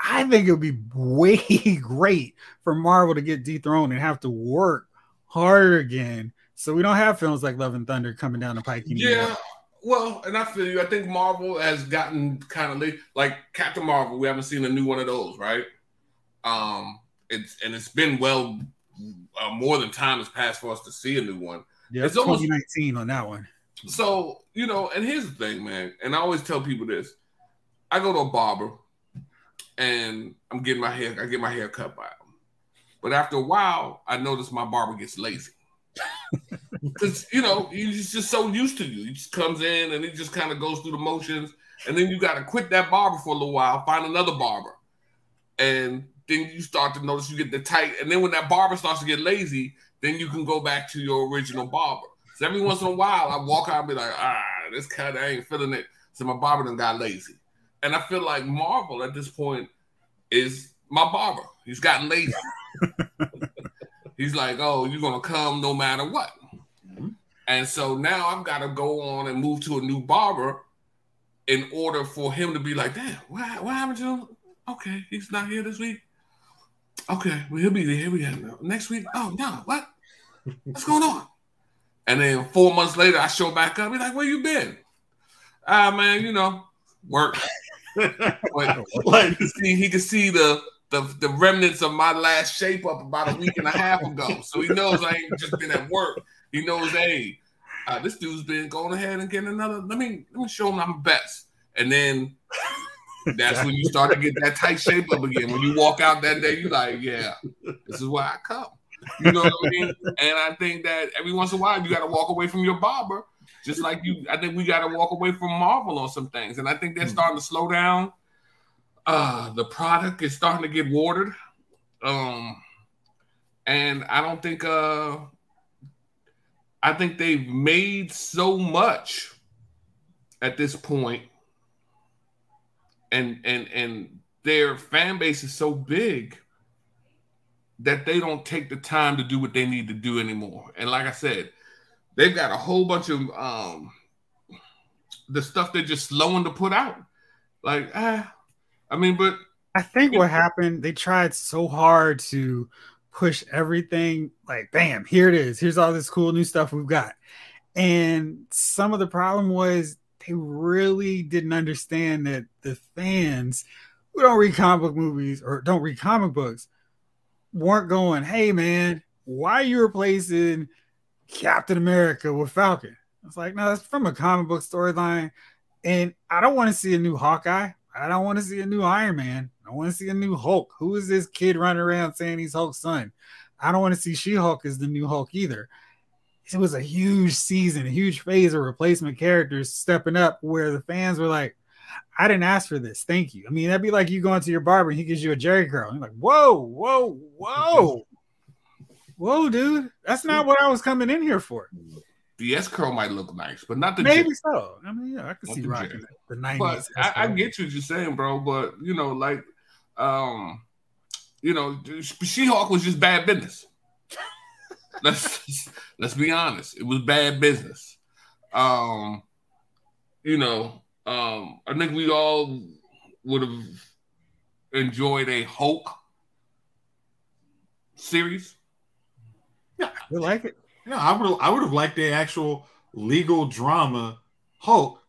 I think it would be way great for Marvel to get dethroned and have to work harder again so we don't have films like Love and Thunder coming down the pike anymore. Yeah. Well, and I feel you. I think Marvel has gotten kind of late. Like Captain Marvel, we haven't seen a new one of those, right? Um, it's and it's been well uh, more than time has passed for us to see a new one. Yeah, it's 2019 almost, on that one. So you know, and here's the thing, man. And I always tell people this: I go to a barber, and I'm getting my hair. I get my hair cut by him, but after a while, I notice my barber gets lazy because you know he's just so used to you. He just comes in and he just kind of goes through the motions, and then you got to quit that barber for a little while, find another barber, and then you start to notice you get the tight. And then when that barber starts to get lazy, then you can go back to your original barber. So every once in a while, I walk out and be like, ah, this cut I ain't feeling it. So my barber done got lazy, and I feel like Marvel at this point is my barber. He's gotten lazy. He's like, oh, you're gonna come no matter what. Mm-hmm. And so now I've got to go on and move to a new barber in order for him to be like, damn, what, what happened to him? Okay, he's not here this week. Okay, well he'll be there. Here we go. Next week. Oh no, what? What's going on? And then four months later, I show back up. He's like, where you been? Ah man, you know, work. but, like, see, he can see the the, the remnants of my last shape up about a week and a half ago. So he knows I ain't just been at work. He knows, hey, uh, this dude's been going ahead and getting another. Let me let me show him I'm best. And then that's when you start to get that tight shape up again. When you walk out that day, you're like, yeah, this is where I come. You know what I mean? And I think that every once in a while you got to walk away from your barber, just like you. I think we got to walk away from Marvel on some things, and I think they're hmm. starting to slow down uh, the product is starting to get watered. Um, and I don't think uh, I think they've made so much at this point, and and and their fan base is so big that they don't take the time to do what they need to do anymore. And like I said, they've got a whole bunch of um the stuff they're just slowing to put out. Like, ah, I mean, but I think what happened, they tried so hard to push everything like, bam, here it is. Here's all this cool new stuff we've got. And some of the problem was they really didn't understand that the fans who don't read comic book movies or don't read comic books weren't going, hey, man, why are you replacing Captain America with Falcon? It's like, no, that's from a comic book storyline. And I don't want to see a new Hawkeye. I don't want to see a new Iron Man. I want to see a new Hulk. Who is this kid running around saying he's Hulk's son? I don't want to see She Hulk as the new Hulk either. it was a huge season, a huge phase of replacement characters stepping up where the fans were like, I didn't ask for this. Thank you. I mean, that'd be like you going to your barber and he gives you a Jheri curl. You're like, whoa, whoa, whoa. Whoa, dude. That's not what I was coming in here for. The S curl might look nice, but not the Maybe so. I mean, yeah, I can Not see the rocking the 90s. But I, I get what you're saying, bro. But you know, like, um, you know, She-Hulk was just bad business. let's let's be honest. It was bad business. Um, you know, um, I think we all would have enjoyed a Hulk series. Yeah, we like it. No, I would I would have liked the actual legal drama Hulk,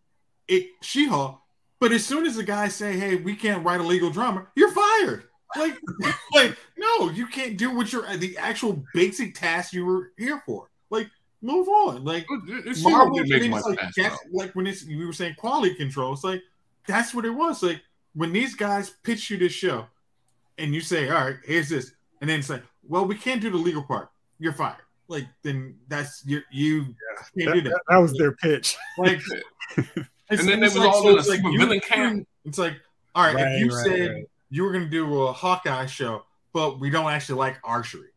it She-Hulk. But as soon as the guys say, "Hey, we can't write a legal drama," you're fired. Like, like no, you can't do what you're the actual basic task you were here for. Like, move on. Like, It- it- Marvel, She-Hulk didn't make much like, sense, that's like when it's we were saying quality control. It's like that's what it was. Like when these guys pitch you this show, and you say, "All right, here's this," and then it's like, "Well, we can't do the legal part. You're fired." Like then that's you you can't do That, that. that was their pitch. Like, And then they it's was all so in like super you- villain camp. It's like, all right, Right, if you right, said right. you were going to do a Hawkeye show, but we don't actually like archery.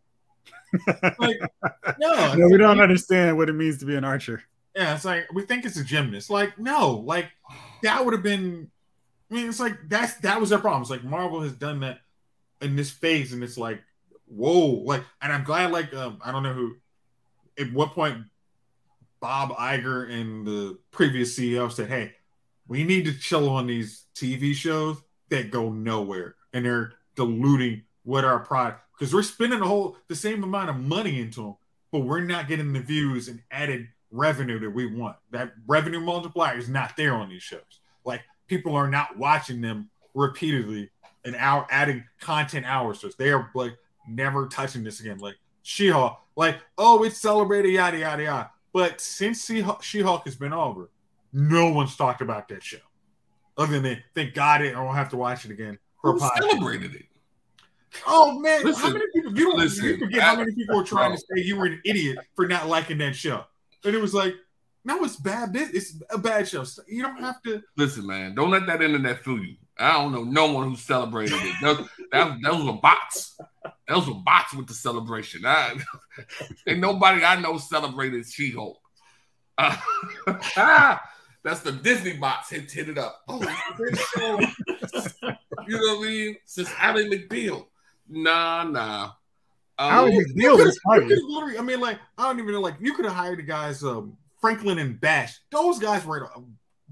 like, no, No, we don't understand what it means to be an archer. Yeah, it's like we think it's a gymnast. Like, no, like that would have been. I mean, it's like that's that was their problem. It's like Marvel has done that in this phase, and it's like, whoa, like, and I'm glad. Like, um, I don't know who, at what point, Bob Iger and the previous CEO said, "Hey, we need to chill on these TV shows that go nowhere, and they're diluting what our product because we're spending the whole the same amount of money into them, but we're not getting the views and added revenue that we want. That revenue multiplier is not there on these shows. Like people are not watching them repeatedly and hour adding content hours us. They are like never touching this again. Like She-Hulk, like oh, it's celebrated yada yada yada. But since She-Hulk, She-Hulk has been over, no one's talked about that show. Other than thank God it, I won't have to watch it again. Who celebrated it? Oh man, how many people you don't listen, you forget how many people were trying to say you were an idiot for not liking that show? And it was like, no, it's bad business. It's a bad show. So You don't have to. Listen, man, don't let that internet fool you. I don't know no one who celebrated it. That, that, a box. That was a box with the celebration. I, ain't nobody I know celebrated She-Hulk. Uh, that's the Disney box hit, hit it up. Oh, it's a great show. you know what I mean? Since Ally McBeal. Nah, nah. How Um, is You is funny. I mean, like, I don't even know. Like, you could have hired the guys, um, Franklin and Bash. Those guys write a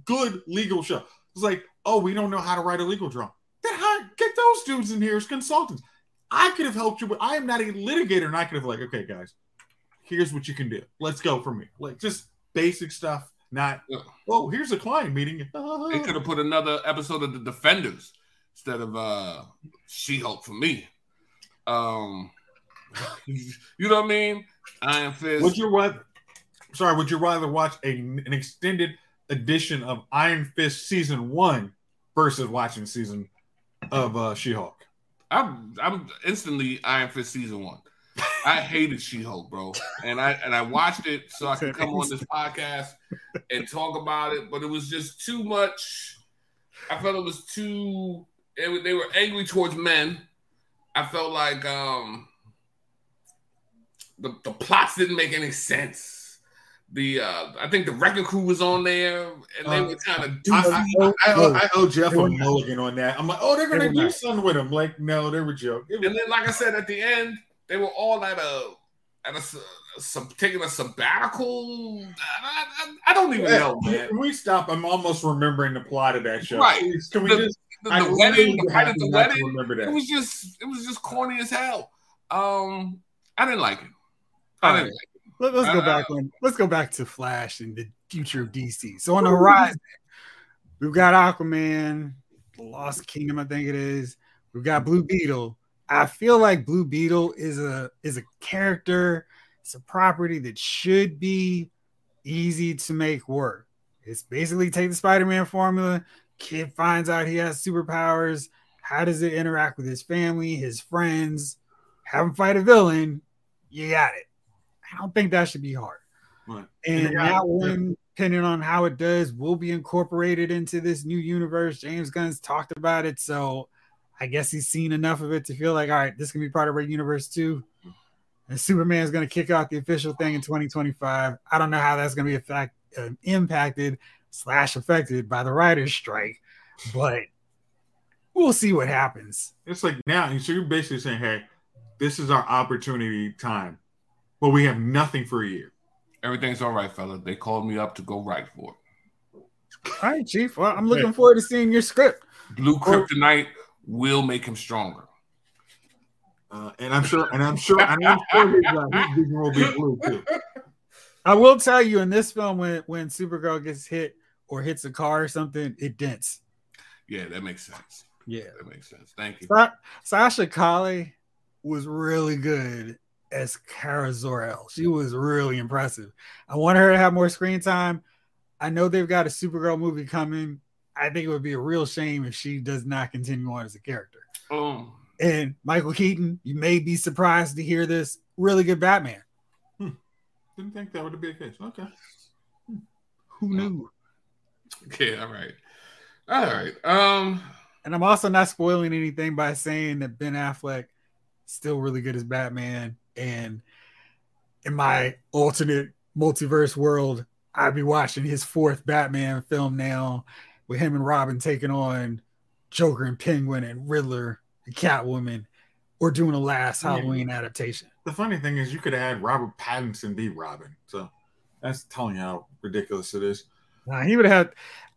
good legal show. It's like, oh, we don't know how to write a legal drama. Then hire, get those dudes in here as consultants. I could have helped you, but I am not a litigator, and I could have like, okay, guys, here's what you can do. Let's go for me. Like just basic stuff. Not, Yeah. oh, here's a client meeting. They could have put another episode of The Defenders instead of uh She-Hulk for me. Um, you know what I mean? Iron Fist. What's your rather? Sorry, would you rather watch a, an extended edition of Iron Fist season one versus watching season of uh, She-Hulk? I'm I'm instantly Iron Fist season one. I hated She-Hulk, bro, and I and I watched it so I could come on this podcast and talk about it, but it was just too much. I felt it was too. It, they were angry towards men. I felt like um the the plots didn't make any sense. The uh I think the Wrecking Crew was on there, and they Uh, were kind of I. I, I, I, owe- I owe Jeff a mulligan on that. I'm like, oh, they're gonna were do not. something with him. Like, no, they were was- And then, like I said, at the end, they were all at a at a, some taking a sabbatical. I, I, I don't even know, man. Can we stop? I'm almost remembering the plot of that show. Right. Can we The- just? The, the wedding, the the wedding, Remember that. it was just it was just corny as hell. Um, I didn't like it. I didn't right. like it. Let, us go Uh, back on. Let's go back to Flash and the future of DC. So on the horizon, we've got Aquaman, the Lost Kingdom, I think it is. We've got Blue Beetle. I feel like Blue Beetle is a is a character. It's a property that should be easy to make work. It's basically take the Spider-Man formula. Kid finds out he has superpowers. How does it interact with his family, his friends? Have him fight a villain. You got it. I don't think that should be hard. Right. And Yeah. that one, depending on how it does, will be incorporated into this new universe. James Gunn's talked about it, so I guess he's seen enough of it to feel like, all right, this can be part of our universe too. And Superman's going to kick off the official thing in 2025. I don't know how that's going to be effect, uh, impacted slash affected by the writers' strike, but we'll see what happens. It's like now, so you're basically saying, hey, this is our opportunity time, but we have nothing for a year. Everything's all right, fella. They called me up to go write for it. All right, Chief. Well, I'm looking forward to seeing your script. Blue Kryptonite will make him stronger. Uh, and I'm sure, and I'm sure, and I'm sure his, uh, his vision will be blue too. I will tell you in this film when when Supergirl gets hit or hits a car or something, it dents. Yeah, that makes sense. Yeah. That makes sense. Thank you. Sa- Sasha Calle was really good as Kara Zor-El. She was really impressive. I want her to have more screen time. I know they've got a Supergirl movie coming. I think it would be a real shame if she does not continue on as a character. Um, And Michael Keaton, you may be surprised to hear this. Really good Batman. Didn't think that would be the case. Okay. Who knew? yeah, all right. All right. Um, And I'm also not spoiling anything by saying that Ben Affleck still really good as Batman. And in my alternate multiverse world, I'd be watching his fourth Batman film now with him and Robin taking on Joker and Penguin and Riddler and Catwoman, or doing a last Yeah. Halloween adaptation. The funny thing is, you could add Robert Pattinson be Robin. So that's telling you how ridiculous it is. Nah, he would have.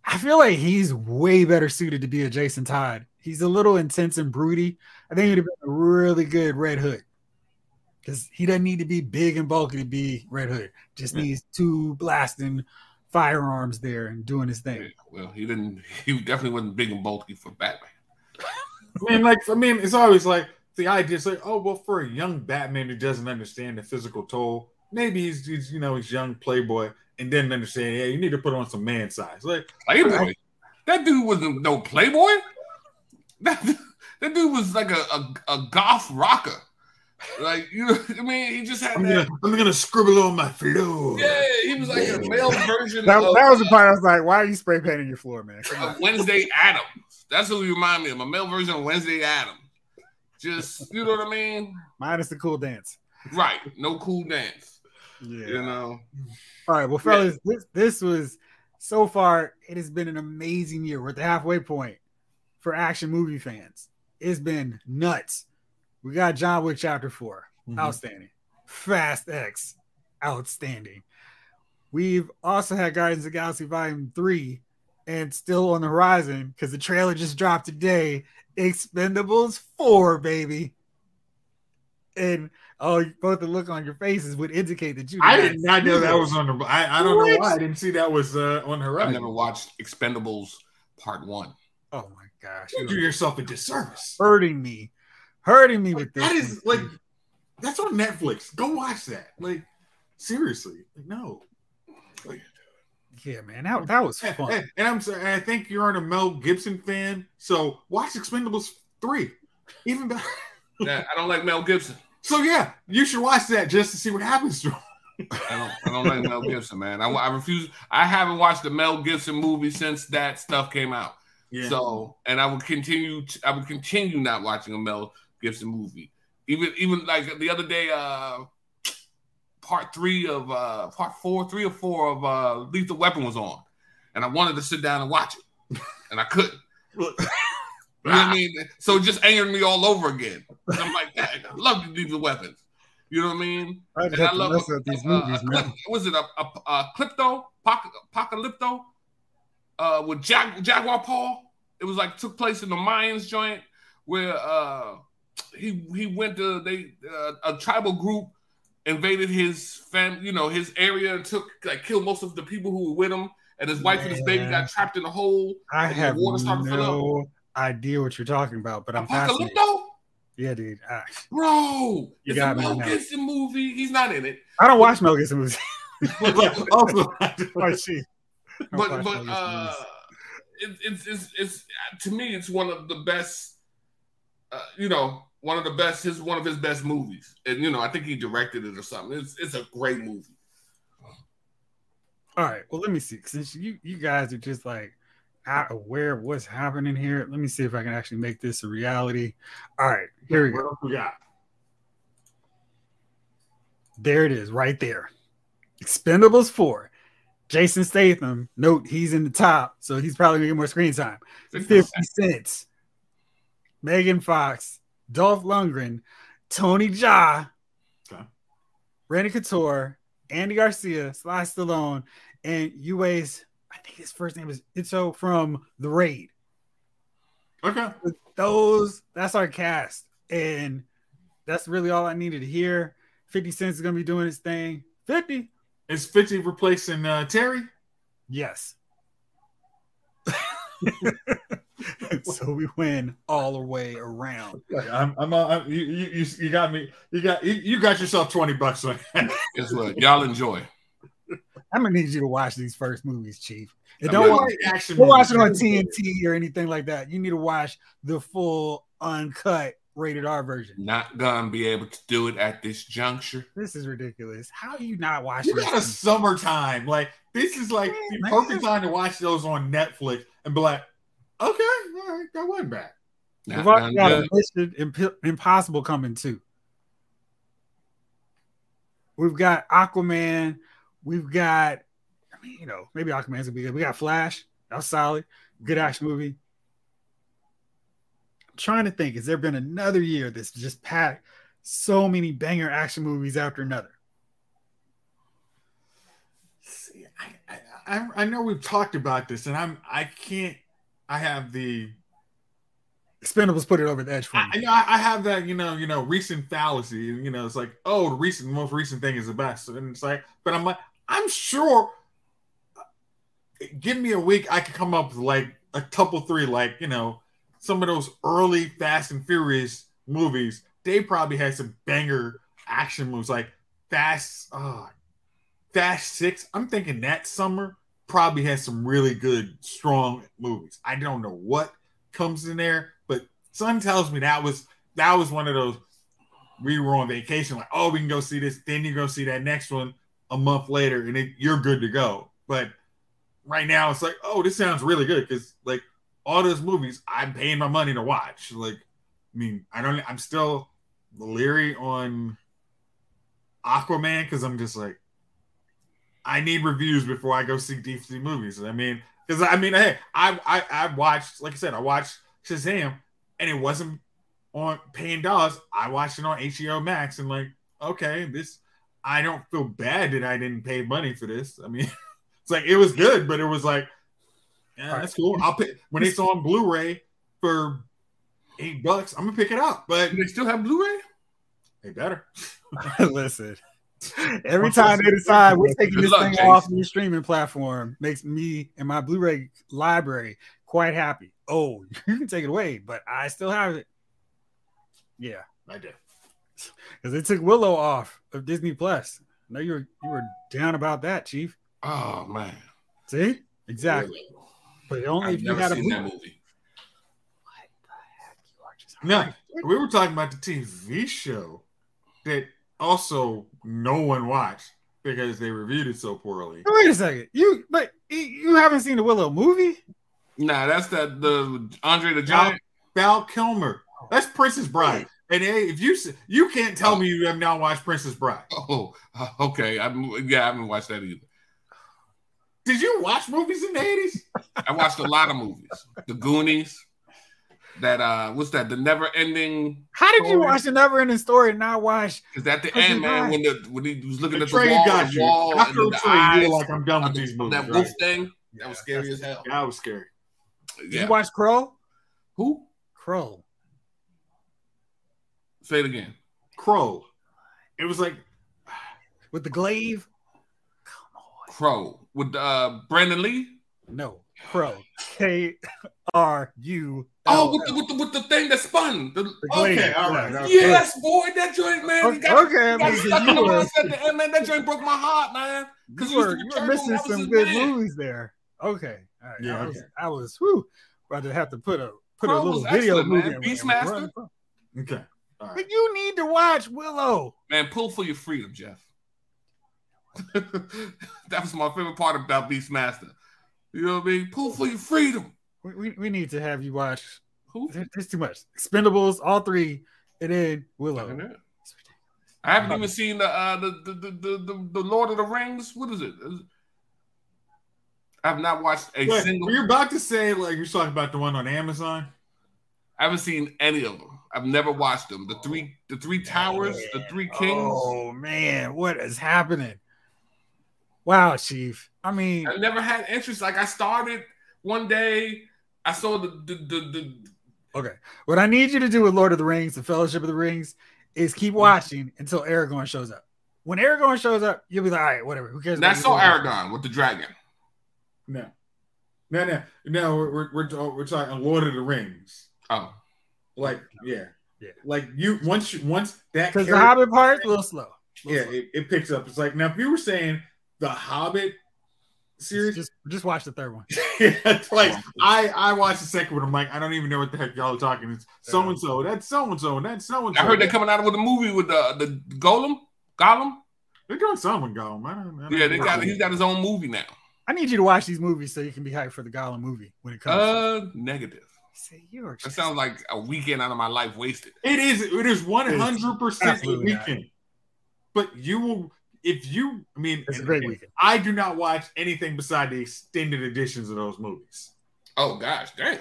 I feel like he's way better suited to be a Jason Todd. He's a little intense and broody. I think he'd have been a really good Red Hood because he doesn't need to be big and bulky to be Red Hood. Just Yeah. needs two blasting firearms there and doing his thing. well, he didn't. He definitely wasn't big and bulky for Batman. I mean, like, I mean, it's always like the idea is like, oh, well, for a young Batman who doesn't understand the physical toll, maybe he's, he's you know, he's young playboy and didn't understand. Yeah, you need to put on some man size. Like, Playboy. That dude wasn't no Playboy. That, that dude was like a, a, a goth rocker. Like you know, I mean, he just had I'm that. gonna, I'm gonna scribble on my floor. Yeah, he was like a male version That, of, that was the part I was like, why are you spray painting your floor, man? Come on. Wednesday Addams. That's who you remind me of. A male version of Wednesday Addams. Just you know what I mean? Minus the cool dance. Right. No cool dance. Yeah. You know. All right, well, fellas, this, this was so far. It has been an amazing year. We're at the halfway point for action movie fans. It's been nuts. We got John Wick Chapter 4 Mhm. outstanding. Fast X, outstanding. We've also had Guardians of the Galaxy Volume Three, and still on the horizon because the trailer just dropped today. Expendables Four, baby. And oh, both the look on your faces would indicate that you. I did not know that was on the. I, I don't know why I didn't see that was uh, on the horizon. I've never watched Expendables Part One. Oh my gosh, You do you're yourself a disservice. hurting me, hurting me with this. That is one. like that's on Netflix. Go watch that. Like seriously, like no. Like, yeah, man, that, that was and, fun. and- and I'm sorry, I think you're on a Mel Gibson fan, so watch Expendables three. Even better. Yeah, I don't like Mel Gibson. So yeah, you should watch that just to see what happens to him. I don't. I don't like Mel Gibson, man. I, I refuse. I haven't watched the Mel Gibson movie since that stuff came out. Yeah. So, and I would continue. To, I would continue not watching a Mel Gibson movie. Even, even like the other day, uh, part three of uh, part four, three or four of uh, Lethal Weapon was on, and I wanted to sit down and watch it, and I couldn't. You know what I mean? So it just angered me all over again. And I'm like, I love Lethal Weapons. You know what I mean? I And I love these uh, movies, a man. was it a, a, a Clipto, Apocalypto, uh, with Jag- Jaguar Paw? It was like took place in the Mayans joint where uh, he he went to they uh, a tribal group invaded his fam, you know, his area and took like killed most of the people who were with him, and his wife and his baby got trapped in a hole. I have water started to fill no idea what you're talking about, but I'm fascinated. Apocalypto, Yeah, dude. I, bro, You it's got a Mel. Gibson movie. He's not in it. I don't watch Mel Gibson movies. also, Oh, shit. I don't but watch but Mel uh, it, it's it's it's to me it's one of the best. Uh, you know, one of the best. His one of his best movies, and you know, I think he directed it or something. It's it's a great movie. All right. Well, let me see. Since you you guys are just like not aware of what's happening here, let me see if I can actually make this a reality. All right, here we What go. else we got? There it is, right there. Expendables 4. Jason Statham. Note he's in the top, so he's probably gonna get more screen time. 50 cents. Megan Fox, Dolph Lundgren, Tony Jaa, Okay. Randy Couture, Andy Garcia, Sly Stallone, and Uwais, I think his first name is Itzo from The Raid. Okay. Those, that's our cast. And that's really all I needed to hear. 50 Cent is going to be doing his thing. 50? Is 50 replacing uh, Terry? Yes. so we win all the way around. I'm, I'm, uh, I'm you, you, you- you got me. You got, you, you got yourself 20 bucks on that. Guess what? Y'all enjoy. I'm gonna need you to watch these first movies, Chief. And don't watch, action don't watch it on. TNT or anything like that. You need to watch the full uncut rated R version. Not gonna be able to do it at this juncture. This is ridiculous. How are you not watching You got a summertime. Like, this is like the perfect time to watch those on Netflix and be like, okay, all right, that wasn't bad. Not We've already got gonna a. Mission Imp- Impossible coming too. We've got Aquaman. We've got, I mean, you know, maybe Aquaman's gonna be good. We got Flash. That was solid. Good action movie. I'm trying to think, has there been another year that's just packed so many banger action movies after another? See, I, I, I, I know we've talked about this, and I'm, I can't, I have the, Expendables put it over the edge for me. I, know I I have that, you know, you know, recent fallacy. You know, it's like, oh, the recent, most recent thing is the best, and it's like, but I'm like, I'm sure. Give me a week, I could come up with like a couple three, like you know, some of those early Fast and Furious movies. They probably had some banger action moves like Fast, uh, Fast Six. I'm thinking that summer probably has some really good, strong movies. I don't know what comes in there, but Son tells me that was that was one of those we were on vacation, like, oh, we can go see this, then you go see that next one a month later, and it, you're good to go. But right now, it's like, oh, this sounds really good because like all those movies, I'm paying my money to watch. Like, I mean, I don't, I'm still leery on Aquaman because I'm just like, I need reviews before I go see DC movies. I mean, because I mean, hey, I, I I watched, like I said, I watched Shazam, and it wasn't on paying dollars. I watched it on HBO Max, and like, okay, this, I don't feel bad that I didn't pay money for this. I mean, it's like it was good, but it was like, yeah, that's cool. I'll pay when it's on Blu-ray for eight bucks. I'm gonna pick it up, but Do they still have Blu-ray? they better. Listen, every time they decide we're taking this luck, thing Jason. off your streaming platform, makes me and my Blu-ray library quite happy. Oh, you can take it away, but I still have it. Yeah, I do. because they took Willow off of Disney Plus. I know you were you were down about that, Chief. Oh man, See, exactly. But only I've if you never had a seen that Blu- movie. No, we were talking about the TV show that also no one watched because they reviewed it so poorly. Wait a second, you but you- you haven't seen the Willow movie? Nah, that's that the Andre the Giant. Val Kilmer. That's Princess Bride. And hey, if you you can't tell me you have not watched Princess Bride. Oh, uh, okay. I'm yeah, I haven't watched that either. Did you watch movies in the eighties? I watched a lot of movies. The Goonies. That uh, what's that? The Never Ending. How did you watch the never ending story and not watch? Is that the end, man? Bride. When the when he was looking The at the train wall, got the you. wall, and After the the train, you eyes, like, I'm done with these movies. that right? thing. That was scary as hell. That was scary. Did Yeah. you watch Krull? Who? Krull. Say it again. Krull. It was like with the glaive. Come on. Crow with uh Brandon Lee. No, Krull. K R U. Oh, with the, with the with the thing that spun. The, glaive. okay, all right, Yeah. yes, boy, that joint, man. Okay, got, okay, I got mean, stuck in the mindset the end, man. That joint broke my heart, man. 'Cause you were, you were missing some good man. movies there. Okay, all right. Yeah, I was, okay. I was whew, about to have to put a put Crow a little video movie. man. in- Beastmaster? okay. All right. But you need to watch Willow. Man, pull for your freedom, Geoff. that was my favorite part about Beastmaster. You know what I mean? Pull for your freedom. We, we, we need to have you watch. Who? There- There's too much. Expendables, all three, and then Willow. I haven't even seen the, uh, the, the, the the the the Lord of the Rings. What is it? I have not watched a Wait, single. you're about to say like you're talking about the one on Amazon. I haven't seen any of them. I've never watched them. The three the three towers, the three kings. Oh man, what is happening? Wow, Chief. I mean, I never had interest. Like I started one day, I saw the the the, the okay. What I need you to do with Lord of the Rings, the Fellowship of the Rings, is keep mm-hmm. watching until Aragorn shows up. When Aragorn shows up, you'll be like, all right, whatever. Who cares? and I about saw Lord Eragon with the dragon. No, no, no, no. We're we're we're, talking Lord of the Rings. Oh, Like yeah, Yeah. Like you once you once that Because the Hobbit part's a little slow. A yeah, slow. it, it picks up. It's like now if you were saying the Hobbit series, Just just watch the third one. yeah, it's like I I watched the second one. I'm like I don't even know what the heck y'all are talking. It's so and so. That's so and so. and That's so and so. I heard they're coming out with a movie with the the Golem. Gollum. They're doing something, Golem. I don't, I don't Yeah, they know. got he's got his own movie now. I need you to watch these movies so you can be hyped for the Gollum movie when it comes. Uh, negative. Say you are That sounds like a weekend out of my life wasted. It is. It is one hundred percent a absolutely not. weekend. But you will, if you. I mean, It's a great weekend. I do not watch anything beside the extended editions of those movies. Oh gosh, damn.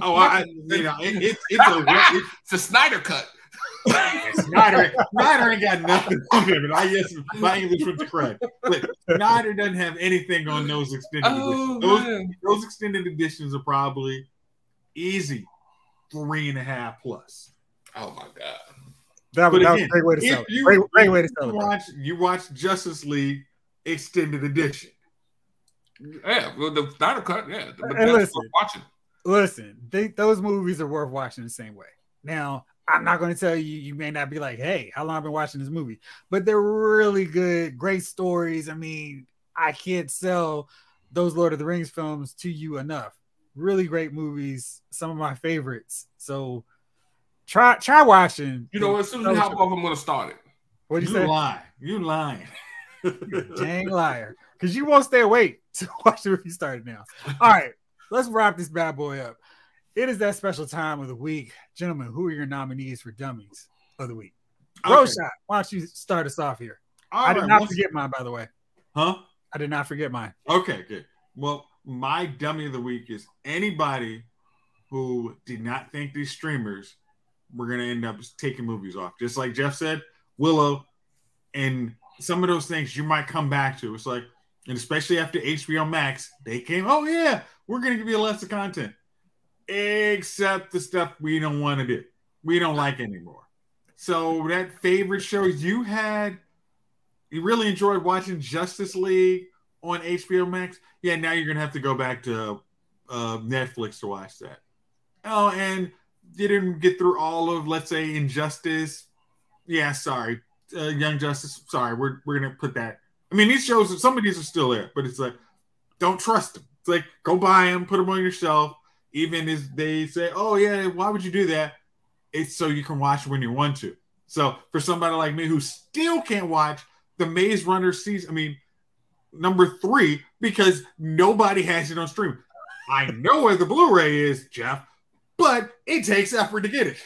Oh, I, you know, it, it, it's a. It, It's a Snyder cut. Snyder, Snyder ain't got nothing on him. I guess my English went to crud. But Snyder doesn't have anything on those extended Oh editions. Those, those extended editions are probably easy three and a half plus. Oh my god. That, But was- that was again, a great way to sell it. you- Great, great way to You sell it. watch, you watch Justice League extended edition. Yeah, well, the Snyder cut. Yeah, but that's listen. worth watching. Listen, they, those movies are worth watching the same way. Now, I'm not going to tell you, you may not be like, hey, how long I've been watching this movie? But they're really good, great stories. I mean, I can't sell those Lord of the Rings films to you enough. Really great movies, some of my favorites. So try try watching. You know, as soon as we hop off, I'm gonna start it. what do You you say? lie. You lying. You're dang liar. Because you won't stay awake to watch the movie started now. All right, let's wrap this bad boy up. It is that special time of the week. Gentlemen, who are your nominees for dummies of the week? Okay. Roshan, why don't you start us off here? All I did right, not once- forget mine, by the way. Huh? I did not forget mine. Okay, good. Well, my dummy of the week is anybody who did not think these streamers were to end up taking movies off. Just like Geoff said, Willow, and some of those things you might come back to. It's like, and especially after HBO Max, they came, oh, yeah, we're to give you less of content, except the stuff we don't want to do, we don't like anymore. So, that favorite show you had, you really enjoyed watching Justice League on HBO Max, yeah, now you're gonna have to go back to uh, Netflix to watch that. Oh, and didn't get through all of, let's say, Injustice. Yeah, sorry, uh, Young Justice. Sorry, we're we're gonna put that. I mean, these shows, some of these are still there, but it's like, don't trust them. It's like, go buy them, put them on your shelf. Even if they say, oh yeah, why would you do that? It's so you can watch when you want to. So for somebody like me who still can't watch the Maze Runner season, I mean, number three because nobody has it on stream. I know where the Blu-ray is, Geoff, but it takes effort to get it.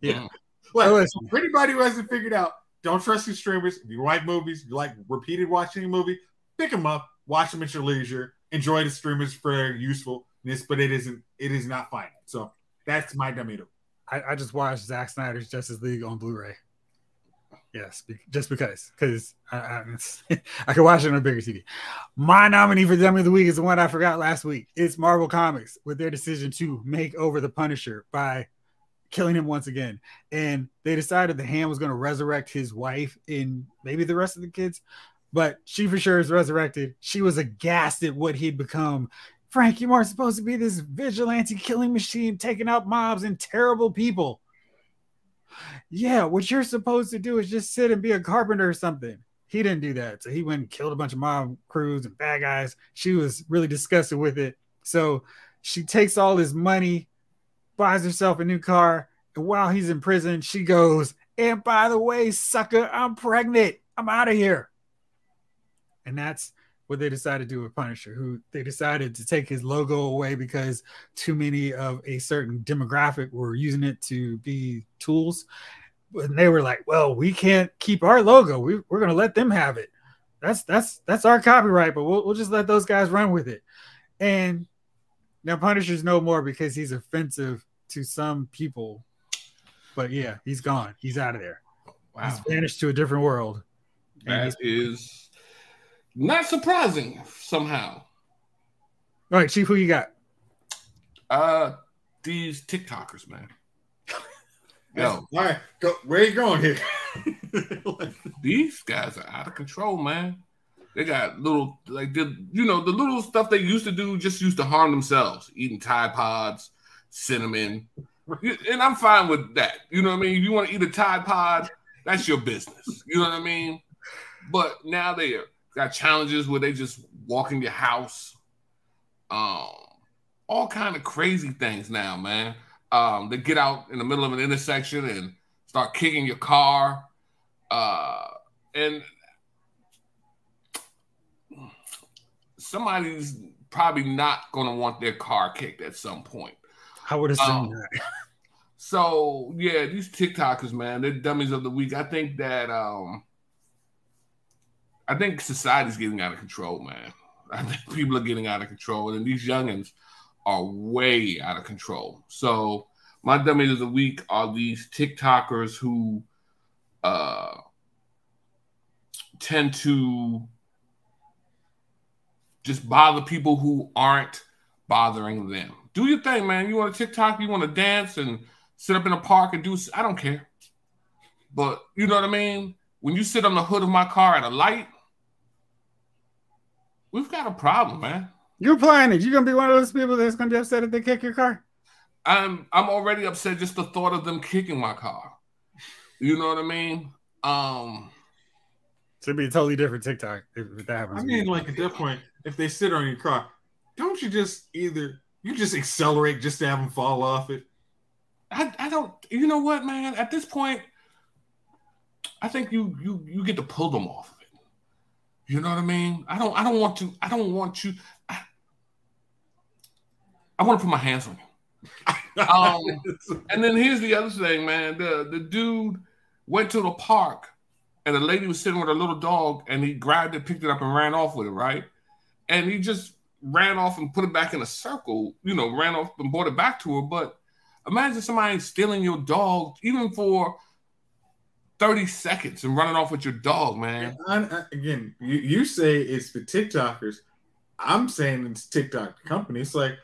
Yeah. Like Oh, for anybody who hasn't figured out, don't trust these streamers. If you like movies, you like repeated watching a movie, pick them up, watch them at your leisure, enjoy the streamers for their usefulness, but it isn't. It is not final. So that's my dummy. to- I, I just watched Zack Snyder's Justice League on Blu-ray. Yes, just because, because I, I, could watch it on a bigger TV. My nominee for Dummy of the Week is the one I forgot last week. It's Marvel Comics with their decision to make over the Punisher by killing him once again. And they decided the hand was going to resurrect his wife and maybe the rest of the kids, but she for sure is resurrected. She was aghast at what he'd become. Frank, you weren't supposed to be this vigilante killing machine taking out mobs and terrible people. Yeah, what you're supposed to do is just sit and be a carpenter or something. He didn't do that. So he went and killed a bunch of mob crews and bad guys. She was really disgusted with it. So she takes all his money, buys herself a new car, and while he's in prison, she goes, And by the way, sucker, I'm pregnant. I'm out of here. and that's what they decided to do with Punisher, who they decided to take his logo away because too many of a certain demographic were using it to be tools. And they were like, "Well, we can't keep our logo. We, we're going to let them have it. That's that's that's our copyright, but we'll, we'll just let those guys run with it." And now Punisher's no more because he's offensive to some people. But yeah, he's gone. He's out of there. Wow. He's vanished to a different world. That is not surprising somehow. All right, Chief, who you got? Uh, these TikTokers, man. Yo, all right, go. Where you going here? these guys are out of control, man. They got little, like the, you know, the little stuff they used to do just used to harm themselves, eating Tide Pods, cinnamon, and I'm fine with that. You know what I mean? If you want to eat a Tide Pod, that's your business. You know what I mean? But now they are got challenges where they just walk in your house. Um, all kind of crazy things now, man. Um, they get out in the middle of an intersection and start kicking your car. Uh, and somebody's probably not going to want their car kicked at some point. I would assume um, that. So yeah, these TikTokers, man, they're dummies of the week. I think that um I think society's getting out of control, man. I think people are getting out of control, and these youngins are way out of control. So my dummies of the week are these TikTokers who uh, tend to just bother people who aren't bothering them. Do your thing, man. You want to TikTok, you want to dance and sit up in a park and do. I don't care. But you know what I mean. When you sit on the hood of my car at a light, we've got a problem, man. You're playing it. You're gonna be one of those people that's gonna be upset if they kick your car. I'm I'm already upset just the thought of them kicking my car. You know what I mean? Um it would be a totally different TikTok if, if that happens. I mean, like at that point, if they sit on your car, don't you just either you just accelerate just to have them fall off it? I, I don't you know what, man? At this point, I think you you you get to pull them off. You know what I mean? I don't I don't want to I don't want you I, I want to put my hands on you. um, and then here's the other thing, man. The the dude went to the park and the lady was sitting with her little dog and he grabbed it, picked it up, and ran off with it, right? And he just ran off and put it back in a circle, you know, ran off and brought it back to her. But imagine somebody stealing your dog, even for 30 seconds and running off with your dog, man. I, again, you, you say it's the TikTokers. I'm saying it's TikTok company. It's like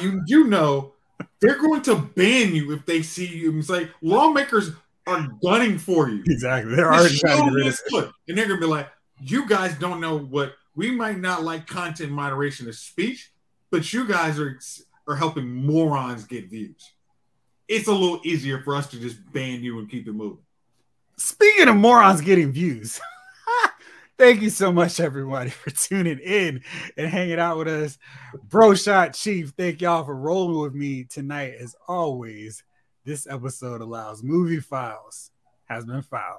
you you know they're going to ban you if they see you. It's like lawmakers are gunning for you. Exactly. They're already trying to get rid of And they're gonna be like, you guys don't know what we might not like content moderation of speech, but you guys are are helping morons get views. It's a little easier for us to just ban you and keep it moving. Speaking of morons getting views, thank you so much, everybody, for tuning in and hanging out with us. Bro Shot Chief, thank y'all for rolling with me tonight. As always, this episode allows movie files has been filed.